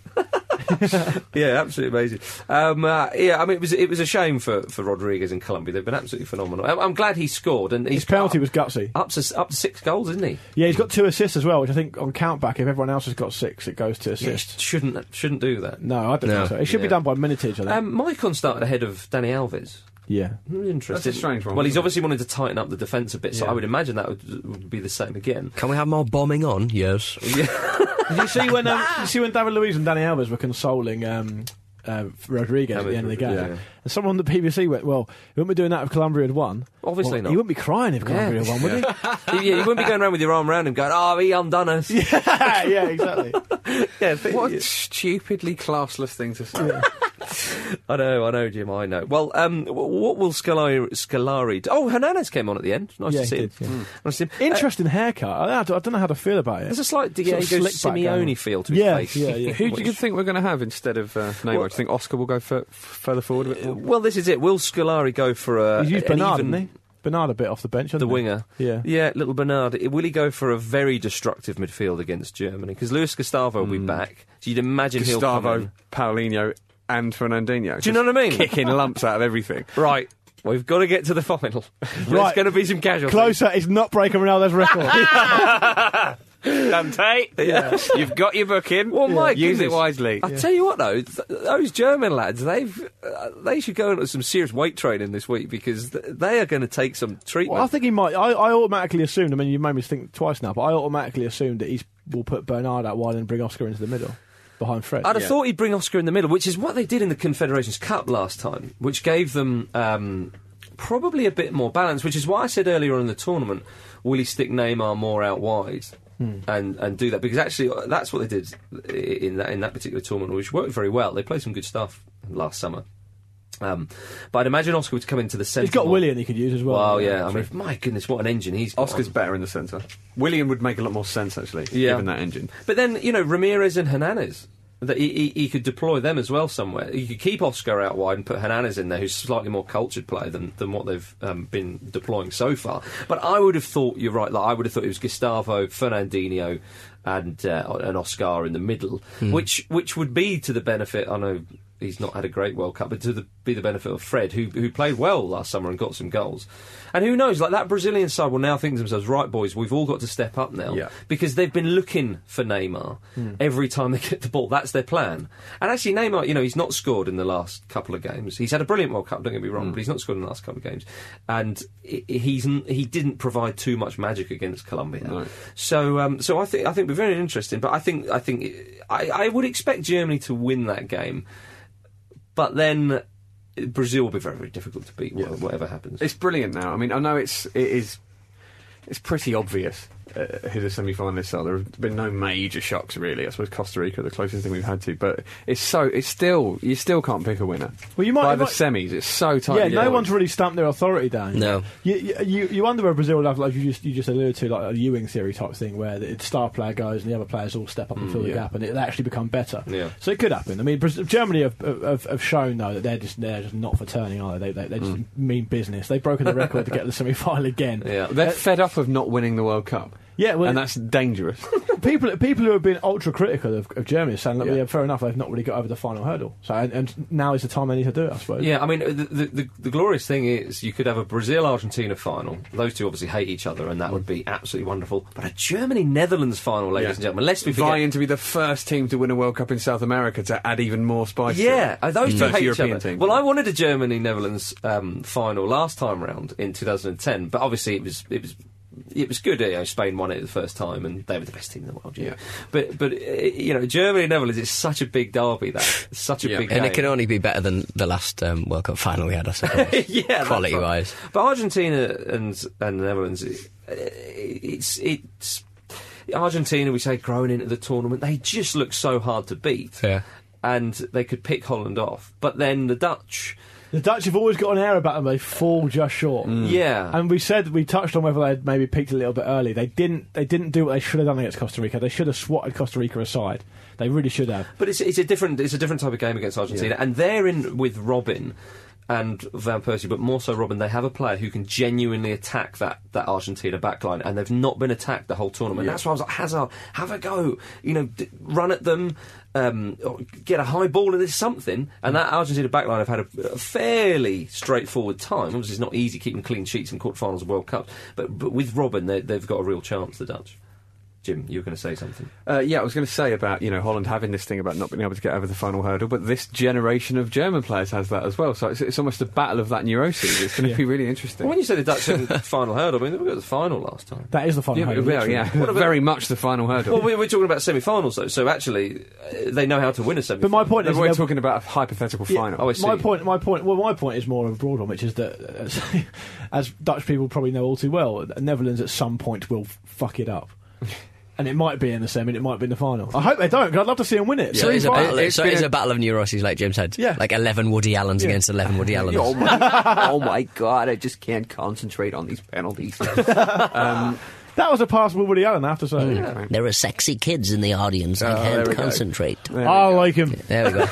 S2: yeah, absolutely amazing. Um, uh, yeah, I mean, it was it was a shame for, for Rodriguez and Colombia. They've been absolutely phenomenal. I'm, I'm glad he scored, and
S3: his penalty
S2: up,
S3: was gutsy.
S2: up to up to six goals, isn't he?
S3: Yeah, he's got two assists as well, which I think on countback, if everyone else has got six, it goes to
S2: Yeah,
S3: assist.
S2: shouldn't shouldn't do that.
S3: No, I don't
S4: No.
S3: think so. It should be done by minutage. I think.
S2: Um, Maicon started ahead of Dani Alves.
S3: Yeah.
S2: Interesting.
S5: That's a strange one,
S2: Well, he's
S5: isn't it?
S2: obviously wanted to tighten up the defence a bit, so
S3: Yeah.
S2: I would imagine that would, would be the same again.
S4: Can we have more bombing on? Yes.
S3: Did you see when um, did you see when David Luiz and Dani Alves were consoling um, uh, Rodriguez at the end of the game?
S2: Yeah.
S3: And someone on the BBC went, "Well, he wouldn't be doing that if Colombia had won."
S2: Obviously
S3: Well,
S2: not.
S3: He wouldn't be crying if Colombia had won, would he?
S2: yeah, you wouldn't be going around with your arm around him going, "Oh, he undone us." Yeah,
S3: yeah, exactly.
S2: think-
S5: What a stupidly classless thing to say.
S2: I know, I know, Jim. I know. Well, um, what will Scolari, Scolari do? Oh, Hernanes came on at the end. Nice
S3: Yeah,
S2: to see
S3: he
S2: him.
S3: did, yeah.
S2: Nice to see him. Uh,
S3: Interesting haircut. I, I don't know how to feel about it.
S2: there's a slight Diego
S3: Sort of
S2: Simeone feel to his
S3: Yeah,
S2: face.
S3: yeah, yeah.
S5: Who do you think we're going to have instead of uh, Neymar? do you think Oscar will go f- further forward a bit more?
S2: Well, this is it. Will Scolari go for a?
S3: He's used Bernard,
S2: even-
S3: didn't he? Bernard a bit off the bench,
S2: The
S3: hasn't he?
S2: winger,
S3: Yeah.
S2: yeah, little Bernard. Will he go for a very destructive midfield against Germany? Because Luis Gustavo will be hmm. back, so you'd imagine he'll
S5: Gustavo,
S2: in.
S5: Paulinho, and Fernandinho.
S2: Do you know what I mean?
S5: Kicking lumps out of everything.
S2: Right, we've got to get to the final. There's
S3: Right.
S2: going to be some casualties.
S3: Klose is not breaking Ronaldo's record.
S5: Dante,
S2: Yeah.
S5: you've got your book in.
S2: Well, Mike,
S5: Use it wisely.
S2: I tell you what, though, th- those German lads, they've uh, they should go into some serious weight training this week because th- they are going to take some treatment.
S3: well, I think he might. I, I automatically assumed. I mean, you made me think twice now, but I automatically assumed that he will put Bernard out wide and bring Oscar into the middle behind Fred.
S2: I'd have
S5: Yeah.
S2: thought he'd bring Oscar in the middle, which is what they did in the Confederations Cup last time, which gave them um, probably a bit more balance. Which is why I said earlier on in the tournament, will he stick Neymar more out wide and and do that? Because actually, uh, that's what they did in that in that particular tournament, which worked very well. They played some good stuff last summer. Um, but I'd imagine Oscar would come into the centre.
S3: He's got
S2: more.
S3: Willian he could use as well.
S2: Well, yeah. I mean, my goodness, what an engine he's got.
S5: Oscar's better in the centre. Willian would make a lot more sense, actually,
S2: Yeah.
S5: given that engine.
S2: But then, you know, Ramires and Hernanes. That he, he, he could deploy them as well somewhere. You could keep Oscar out wide and put Hernanes in there, who's slightly more cultured player than, than what they've um, been deploying so far. But I would have thought you're right. Like I would have thought it was Gustavo, Fernandinho, and uh, and Oscar in the middle, which which would be to the benefit. I know he's not had a great World Cup, but to the, be the benefit of Fred, who who played well last summer and got some goals. And who knows? Like that Brazilian side will now think to themselves, right, boys, we've all got to step up now
S5: Yeah.
S2: because they've been looking for Neymar every time they get the ball. That's their plan. And actually, Neymar, you know, he's not scored in the last couple of games. He's had a brilliant World Cup. Don't get me wrong, but he's not scored in the last couple of games. And he's he didn't provide too much magic against Colombia.
S5: No.
S2: So um, so I think I think we're very interesting. But I think I think I, I would expect Germany to win that game, but then. Brazil will be very, very difficult to beat, wha- whatever happens.
S5: It's brilliant now. I mean, I know it's it is it's pretty obvious uh, who the semi-finalists are. There have been no major shocks really. I suppose Costa Rica are the closest thing we've had to, but it's so it's still you still can't pick a winner.
S3: Well, you might-
S5: by
S3: you
S5: the
S3: might-
S5: semis. It's so tight.
S3: Yeah, no one's really stamped their authority down.
S4: No.
S3: You, you, you, you wonder whether Brazil will have, like you just, you just alluded to, like a Ewing theory type thing where the star player goes and the other players all step up and fill the
S5: yeah.
S3: gap and it'll actually become better.
S2: Yeah.
S3: So it could happen. I mean, Braz- Germany have, have, have shown, though, that they're just, they're just not for turning, are they? They, they, they just mean business. They've broken the record to get to the semi final again.
S2: Yeah.
S5: They're fed up of not winning the World Cup.
S3: Yeah, well,
S5: and that's dangerous.
S3: people people who have been ultra critical of, of Germany are saying, look,
S5: Yeah.
S3: yeah. fair enough, they've not really got over the final hurdle. So, and, and now is the time they need to do it, I suppose.
S2: Yeah, I mean, the, the, the, the glorious thing is you could have a Brazil Argentina final. Those two obviously hate each other, and that would be absolutely wonderful. But a Germany Netherlands final, ladies
S5: Yeah.
S2: and gentlemen, lest we forget.
S5: Vying to be the first team to win a World Cup in South America to add even more spice. to
S2: Yeah,
S5: it.
S2: uh, those two
S5: First
S2: hate
S5: European
S2: each other.
S5: team.
S2: Well, I wanted a Germany Netherlands um, final last time round in 2010, but obviously it was it was. It was good. You know, Spain won it the first time, and they were the best team in the world. Yeah,
S5: Yeah.
S2: but but uh, you know, Germany and Netherlands is such a big derby. That such a
S5: Yeah.
S2: big
S4: And
S2: game.
S4: it can only be better than the last um, World Cup final we had, I suppose.
S2: yeah,
S4: Quality
S2: right.
S4: wise.
S2: But Argentina and and the Netherlands, it- it's it's Argentina. We say growing into the tournament, they just look so hard to beat.
S4: Yeah.
S2: and they could pick Holland off. But then the Dutch,
S3: The Dutch have always got an air about them, they fall just short. Mm.
S2: yeah,
S3: And we said we touched on whether they'd maybe peaked a little bit early. They didn't. They didn't do what they should have done against Costa Rica. They should have swatted Costa Rica aside. They really should have.
S2: But it's, it's a different it's a different type of game against Argentina, and they're in with Robben and Van Persie, but more so Robben. They have a player who can genuinely attack that, that Argentina backline, and they've not been attacked the whole tournament. That's why I was like, Hazard, have a go, you know, d- run at them. Um, get a high ball and there's something, and that Argentina backline have had a, a fairly straightforward time. Obviously, it's not easy keeping clean sheets in quarterfinals of World Cups, but but with Robben, they, they've got a real chance. The Dutch. Jim, you were going to say something.
S5: Uh, yeah, I was going to say about you know Holland having this thing about not being able to get over the final hurdle, but this generation of German players has that as well. So it's, it's almost a battle of that neurosis. It's going to
S3: Yeah.
S5: be really interesting.
S2: Well, when you say the Dutch in the final hurdle, I mean, they got the final last time.
S3: That is the final.
S5: yeah,
S3: hurdle,
S5: well, yeah,
S2: about-
S5: very much the final hurdle.
S2: Well, we- we're talking about semi-finals though, so actually uh, they know how to win a semi.
S3: But my point
S5: No,
S3: is,
S5: we're talking about a hypothetical
S3: Yeah,
S5: final.
S2: Oh, I see.
S3: My point, my point, well, my point is more of a broad one, which is that, uh, as Dutch people probably know all too well, the Netherlands at some point will f- fuck it up, and it might be in the semi, and it might be in the final. I hope they don't. Cause I'd love to see them win it.
S4: So it's a battle.
S5: It's
S4: so it's
S5: a-
S4: a battle of neuroses, like Jim said.
S3: Yeah.
S4: Like eleven Woody Allens
S3: Yeah.
S4: against eleven Woody Allens.
S5: oh, my, oh my god! I just can't concentrate on these penalties. um,
S3: That was a passable Woody Allen, I have to say.
S4: There are sexy kids in the audience. I
S5: Oh, there
S4: can't concentrate.
S3: I like him.
S4: There we go.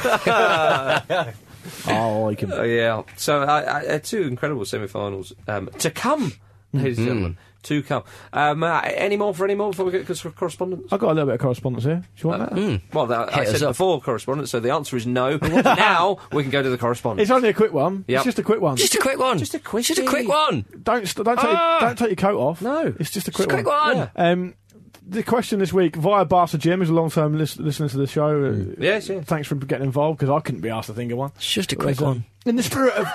S3: I like him.
S2: Oh, yeah. So I, I, uh, two incredible semi-finals um, to come, ladies and gentlemen. To come. Um, uh, any more for any more before we get to correspondence?
S3: I've got a little bit of correspondence here. Do you want that?
S2: Well, that, I
S4: Hit us
S2: said
S4: up.
S2: before correspondence, so the answer is no. now we can go to the correspondence.
S3: It's only a quick one.
S2: Yep.
S3: It's just a quick one.
S4: Just a quick one.
S2: Just a quick-
S4: Just a quick one.
S3: don't st- don't take
S4: Ah!
S3: don't take your coat off.
S2: No.
S3: it's just a
S4: Just
S3: quick
S4: a quick
S3: one.
S4: one.
S2: Yeah.
S3: Um, the question this week via Barca Jim, is a long term lis- listener to the show. uh,
S2: Yes, yeah.
S3: Thanks for getting involved because I couldn't be asked to think of one.
S4: It's just a quick one.
S3: In the spirit of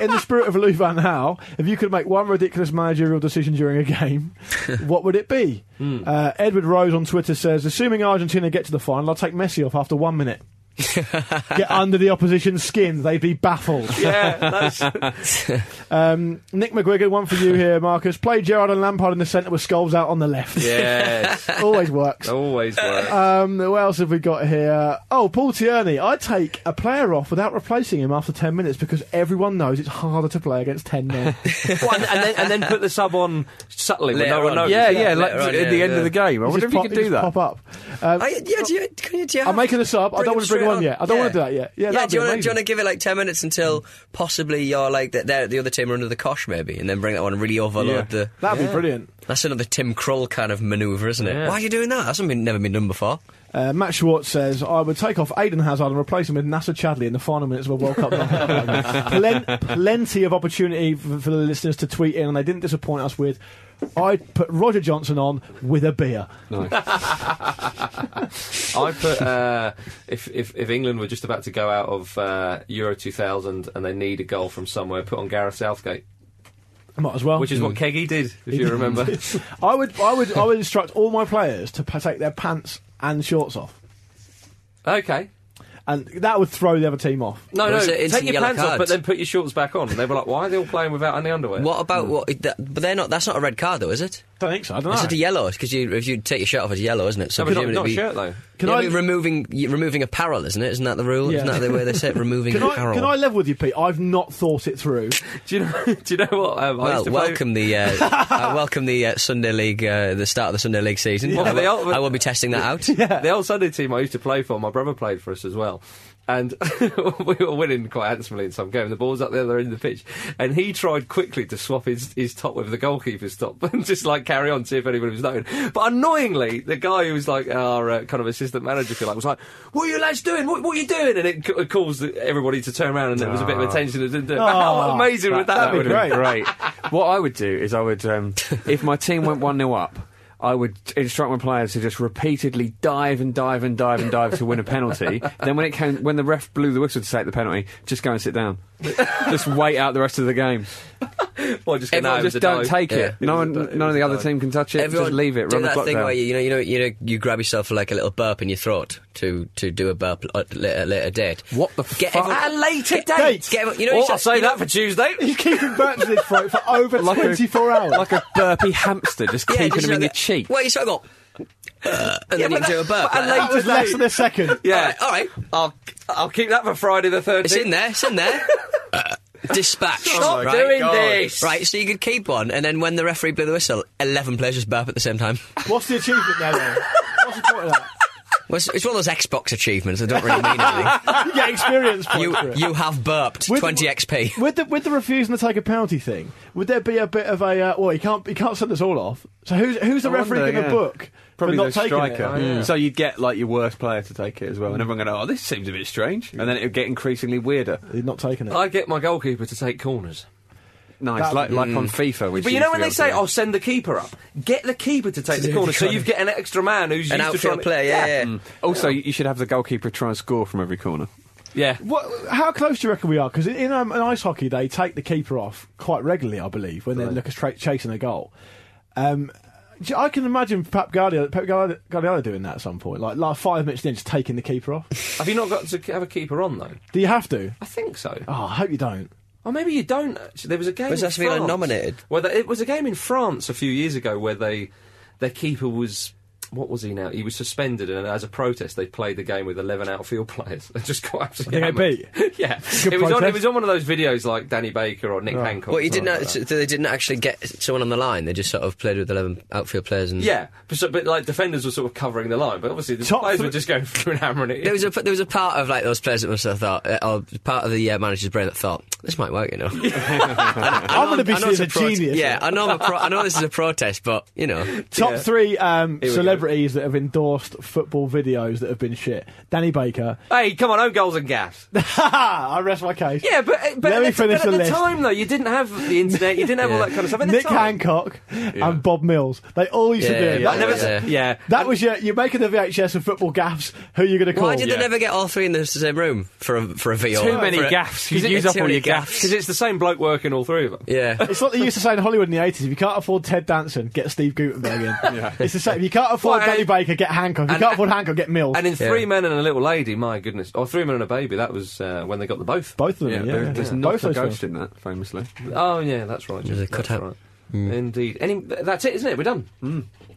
S3: in the spirit of Louis Van Gaal, if you could make one ridiculous managerial decision during a game, what would it be?
S2: Hmm.
S3: Uh, Edward Rose on Twitter says, assuming Argentina get to the final, I'll take Messi off after one minute. get under the opposition's skin, they'd be baffled.
S2: Yeah,
S3: Um, Nick McGuigan, one for you here, Marcus. Play Gerrard and Lampard in the centre with Scholes out on the left.
S2: yes.
S3: Always works.
S2: Always works.
S3: Um, what else have we got here? Oh, Paul Tierney. I'd take a player off without replacing him after 10 minutes because everyone knows it's harder to play against 10 men.
S2: Well, and, and then and then put the sub on subtly when
S4: Later
S2: no one
S4: on.
S2: knows.
S5: yeah, yeah, like
S4: later on,
S5: at
S4: yeah,
S5: the end
S4: yeah.
S5: of the game. I
S3: You
S5: wonder
S3: just
S5: if you
S3: pop-
S5: could
S3: you
S5: do
S3: just
S5: that.
S3: Pop up. Um,
S4: I, yeah, do you, can you, do you
S3: I'm
S4: have-
S3: making a sub. I
S4: bring
S3: don't
S4: him
S3: want to bring
S4: straight
S3: one
S4: on?
S3: yet. I don't
S4: Yeah.
S3: want to do that yet. Yeah,
S4: Yeah, do you want to do you want to give it like ten minutes until possibly you're like the, they're- the other team are under the cosh maybe, and then bring that one and really overload
S5: Yeah.
S4: the.
S3: That'd be brilliant.
S4: That's another Tim Krul kind of manoeuvre, isn't it? Why are you doing that? That's been, never been done before.
S3: Uh, Matt Schwartz says, I would take off Eden Hazard and replace him with Nacer Chadli in the final minutes of a World Cup. Plen- plenty of opportunity for, for the listeners to tweet in, and they didn't disappoint us with. I'd put Roger Johnson on with a beer.
S5: Nice.
S2: I put uh, if, if if England were just about to go out of uh, Euro 2000 and they need a goal from somewhere, put on Gareth Southgate,
S3: Might as well.
S2: which is what Keggy did, if you remember.
S3: I would, I would, I would instruct all my players to pa- take their pants and shorts off,
S2: okay.
S3: And that would throw the other team off.
S2: No, no, take your
S4: yellow
S2: pants off, but then put your shorts back on. And they were like, why are they all playing without any underwear?
S4: What about hmm. what? That, but they're not. That's not a red card, though, is it?
S3: Don't think so. I don't know.
S4: it a yellow? Because you, if you take your shirt off, it's yellow, isn't it? So
S2: No, but not,
S4: presumably
S2: not a
S4: it'd be-
S2: shirt though.
S3: Can
S4: yeah,
S3: I-
S4: but removing y- removing apparel, isn't it? Isn't that the rule?
S3: Yeah.
S4: Isn't that the way they say it? Removing
S3: Can I,
S4: apparel.
S3: can I level with you, Pete? I've not thought it through.
S2: Do you know? Do you know what? Um, I
S4: well,
S2: used to play-
S4: welcome the uh, uh, welcome the uh, Sunday League, uh, the start of the Sunday League season.
S2: Well,
S4: I, will,
S2: are-
S4: I will be testing that out.
S2: The old Sunday team I used to play for, my brother played for us as well. And we were winning quite handsomely in some game. The ball's up the other end of the pitch, and he tried quickly to swap his, his top with the goalkeeper's top and just like carry on, see if anybody was noting. But annoyingly, the guy who was like our uh, kind of assistant manager, if you like, was like, "What are you lads doing? What, what are you doing?" And it, c- caused everybody to turn around, and there was a bit of a tension. It didn't do it. But how
S3: Oh,
S2: amazing would that,
S3: that'd be great.
S5: Great. what I would do is I would, um, if my team went 1 0 up, I would instruct my players to just repeatedly dive and dive and dive and dive to win a penalty. then when it came, when the ref blew the whistle to take the penalty, just go and sit down. Just wait out the rest of the game.
S2: Or just, go,
S4: Everyone
S2: "No, it was
S5: just don't
S2: dive."
S5: take it.
S2: Yeah.
S5: No
S2: It was
S5: one,
S2: a di- it
S5: none of the
S2: a
S5: other team can touch it.
S4: Everyone
S5: just leave it.
S4: Do
S5: Run the
S4: that
S5: clock
S4: thing
S5: down.
S4: where you, you know, you know, you know, you grab yourself for like a little burp in your throat to to do a burp at a later, later date.
S5: What the
S4: Get
S5: fuck?
S4: everyone-
S2: At a later
S4: Get-
S2: date.
S4: Get everyone- you know,
S2: Oh,
S4: you
S2: I'll
S4: said-
S2: say
S4: you know-
S2: that for Tuesday.
S3: He's keeping burps in his throat for over
S5: Like
S3: 24 hours.
S5: like a burpy hamster, just
S4: Yeah,
S5: keeping
S4: just
S5: them in
S4: like
S5: your
S4: a-
S5: cheek.
S4: Well, you sort of go, uh, and then you
S2: but
S4: do a burp.
S2: but a
S4: like that.
S3: that was less than a second.
S2: Yeah.
S4: All right, all right.
S2: I'll I'll keep that for Friday the thirteenth.
S4: It's in there. It's in there. Dispatch.
S2: Stop
S4: right?
S2: doing this.
S4: Right, so you could keep one, and then when the referee blew the whistle, eleven players just burp at the same time.
S3: What's the achievement there, then? What's the point of that?
S4: Well, it's, it's one of those Xbox achievements that don't really mean anything.
S3: You get experience points
S4: You
S3: for it.
S4: you have burped
S3: With-
S4: twenty XP.
S3: With the with the refusing to take a penalty thing, would there be a bit of a uh, well? You can't you can't send us all off. So who's who's the
S5: I
S3: referee
S5: wonder,
S3: going to
S5: yeah.
S3: book
S5: Probably
S3: for
S5: the
S3: not taking
S5: striker.
S3: it? Oh, yeah.
S5: So you'd get like your worst player to take it as well, and everyone going, "Oh, this seems a bit strange," and then it would get increasingly weirder.
S3: He's not taking it.
S2: I get my goalkeeper to take corners.
S5: Nice,
S3: That-
S5: like like on FIFA. Which
S2: But you know when they say,
S5: to
S2: "I'll send the keeper up," get the keeper to take the corner, so
S4: corner.
S2: you get an extra man who's
S4: An
S2: used to
S4: outfield
S2: trying
S4: player, yeah, yeah.
S5: Mm. Also, you you should have the goalkeeper try and score from every corner.
S2: yeah.
S3: What, how close do you reckon we are? Because in, um, in ice hockey, they take the keeper off quite regularly, I believe, when they look at tra- chasing a goal. Um, do you- I can imagine Pep Guardiola, Pep Guardiola Guardiola doing that at some point, like, like five minutes in, just taking the keeper off.
S2: Have you not got to have a keeper on though?
S3: Do you have to?
S2: I think so.
S3: Oh, I hope you don't.
S2: Or maybe you don't. Actually, there was a game.
S4: Was
S2: in
S4: that to
S2: France
S4: nominated?
S2: Where they, it was a game in France a few years ago where they their keeper was. What was he now? He was suspended, and as a protest, they played the game with eleven outfield players. They just got absolutely
S3: Did they get
S2: hammered. yeah,
S3: Good
S2: it was on. It was on one of those videos like Danny Baker or Nick Hancock.
S4: Well, you didn't.
S2: like that.
S4: they didn't actually get someone on the line. They just sort of played with eleven outfield players and
S2: Yeah, but, so, but like defenders were sort of covering the line, but obviously the
S3: Top
S2: players
S3: three-
S2: were just going through and hammering it.
S4: There was a there was a part of like those players that must have thought, uh, or part of the uh, manager's brain that thought this might work, you know.
S3: I'm going to be
S4: I know
S3: seen as a
S4: prote-
S3: genius.
S4: Yeah, I know. I'm a pro- I know this is a protest, but you know,
S3: Top
S2: Yeah.
S3: three um,
S2: Here we go.
S3: Celebrities that have endorsed football videos that have been shit. Danny Baker.
S2: hey, come on, own goals and gaffs.
S3: I rest my case.
S2: Yeah, but, eh, but,
S3: Let me
S2: at, the-
S3: finish
S2: but at
S3: the
S2: the
S3: list.
S2: time though, you didn't have the internet, you didn't have all that kind of stuff. At the
S3: Nick
S2: time,
S3: Hancock and Bob Mills. They all used to
S4: Yeah,
S3: do it.
S4: yeah,
S2: I never
S4: yeah.
S2: yeah.
S3: That was your, you're making the VHS of football gaffs. Who are you going to call?
S4: why did
S2: Yeah.
S4: they never get all three in the same room for a for a VO?
S5: Too many
S4: For a-
S5: gaffs.
S4: Because
S5: You'd use up all your gaffs.
S2: Because it's the same bloke working all three of them.
S4: Yeah.
S3: It's like they used to say in Hollywood in the 80s if you can't afford Ted Danson, get Steve Guttenberg in. It's the same. If you can't afford
S2: Well,
S3: Danny Baker, get Hancock. If you
S2: and-
S3: can't afford Hancock, get Mills.
S2: And in
S4: Yeah.
S2: Three Men and a Little Lady, my goodness, or Three Men and a Baby, that was uh, when they got the both.
S3: Both of them,
S5: Yeah,
S3: yeah.
S5: there-
S3: yeah.
S5: there's
S3: yeah.
S5: not
S3: Both
S5: a ghost
S3: films.
S5: in that, famously.
S2: Oh yeah, that's right.
S4: There's a cutout.
S2: right. Indeed. Any, that's it, isn't it? We're done.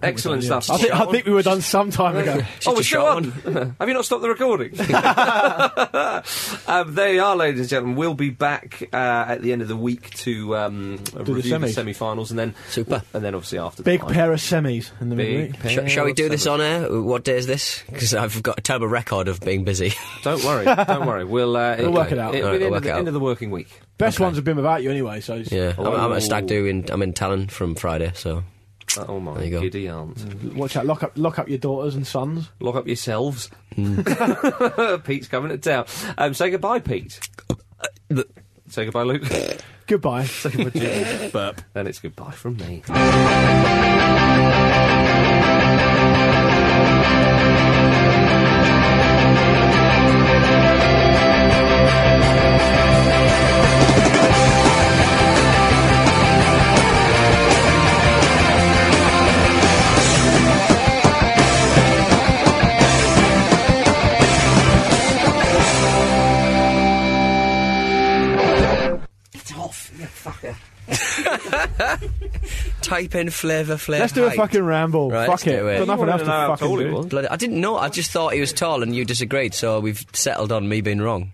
S2: Excellent stuff.
S3: I think, I think we were done some time ago.
S2: Oh,
S4: a
S2: we're still
S4: short
S2: on. Have you not stopped the recording? um, there you are, ladies and gentlemen. We'll be back uh, at the end of the week to um,
S3: the
S2: review the
S3: semis.
S2: semi-finals, and then
S4: Super.
S2: and then obviously after
S3: Big
S2: the
S3: pair of semis in the
S2: Big
S3: midweek.
S2: pair
S4: Sh- shall we do this on air? What day is this? Because I've got a terrible record of being busy.
S2: Don't worry, don't worry. We'll uh,
S3: We'll work it out.
S2: It'll
S4: Alright,
S2: be the
S4: we'll
S2: end, of the,
S4: it
S2: end of the working week.
S3: Best ones have been without you anyway, so it's-
S4: Yeah, I'm, I'm
S2: Oh.
S4: at Stag Do in I'm in Tallinn from Friday, so
S2: Oh my
S4: There you go.
S2: giddy aunt.
S3: watch out. Lock up, lock up your daughters and sons.
S2: Lock up yourselves.
S4: Mm.
S2: Pete's coming to town. Um, say goodbye, Pete. say goodbye, Luke.
S3: Goodbye.
S2: say goodbye, Jim. Burp. And it's goodbye from me.
S4: Type in flavour, flavour.
S3: Let's do a
S4: height.
S3: fucking ramble.
S4: Right,
S3: Fuck
S4: let's
S3: it.
S4: do it.
S3: Got nothing else to
S2: to know how
S3: fucking do.
S4: Bloody- I didn't know. I just thought he was tall and you disagreed, so we've settled on me being wrong.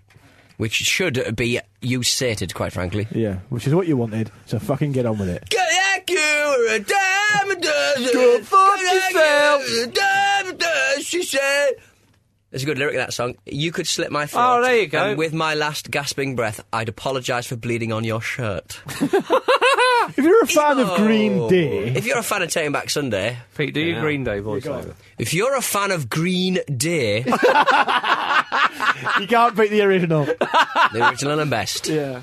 S4: Which should be you sated, quite frankly.
S3: Yeah, which is what you wanted. So fucking get on with it.
S4: Get like you were a dime a dozen.
S2: Go fuck yourself.
S4: you were a dime a dozen, she said. There's a good lyric in that song. You could slit my throat.
S2: Oh, there you go.
S4: And with my last gasping breath, I'd apologise for bleeding on your shirt.
S3: If you're a fan of Green Day,
S4: If you're a fan of Taking Back Sunday,
S2: Pete, do your
S5: Yeah.
S2: Green Day voiceover.
S4: if you're a fan of Green Day,
S3: you can't beat the original.
S4: the original and best.
S3: yeah.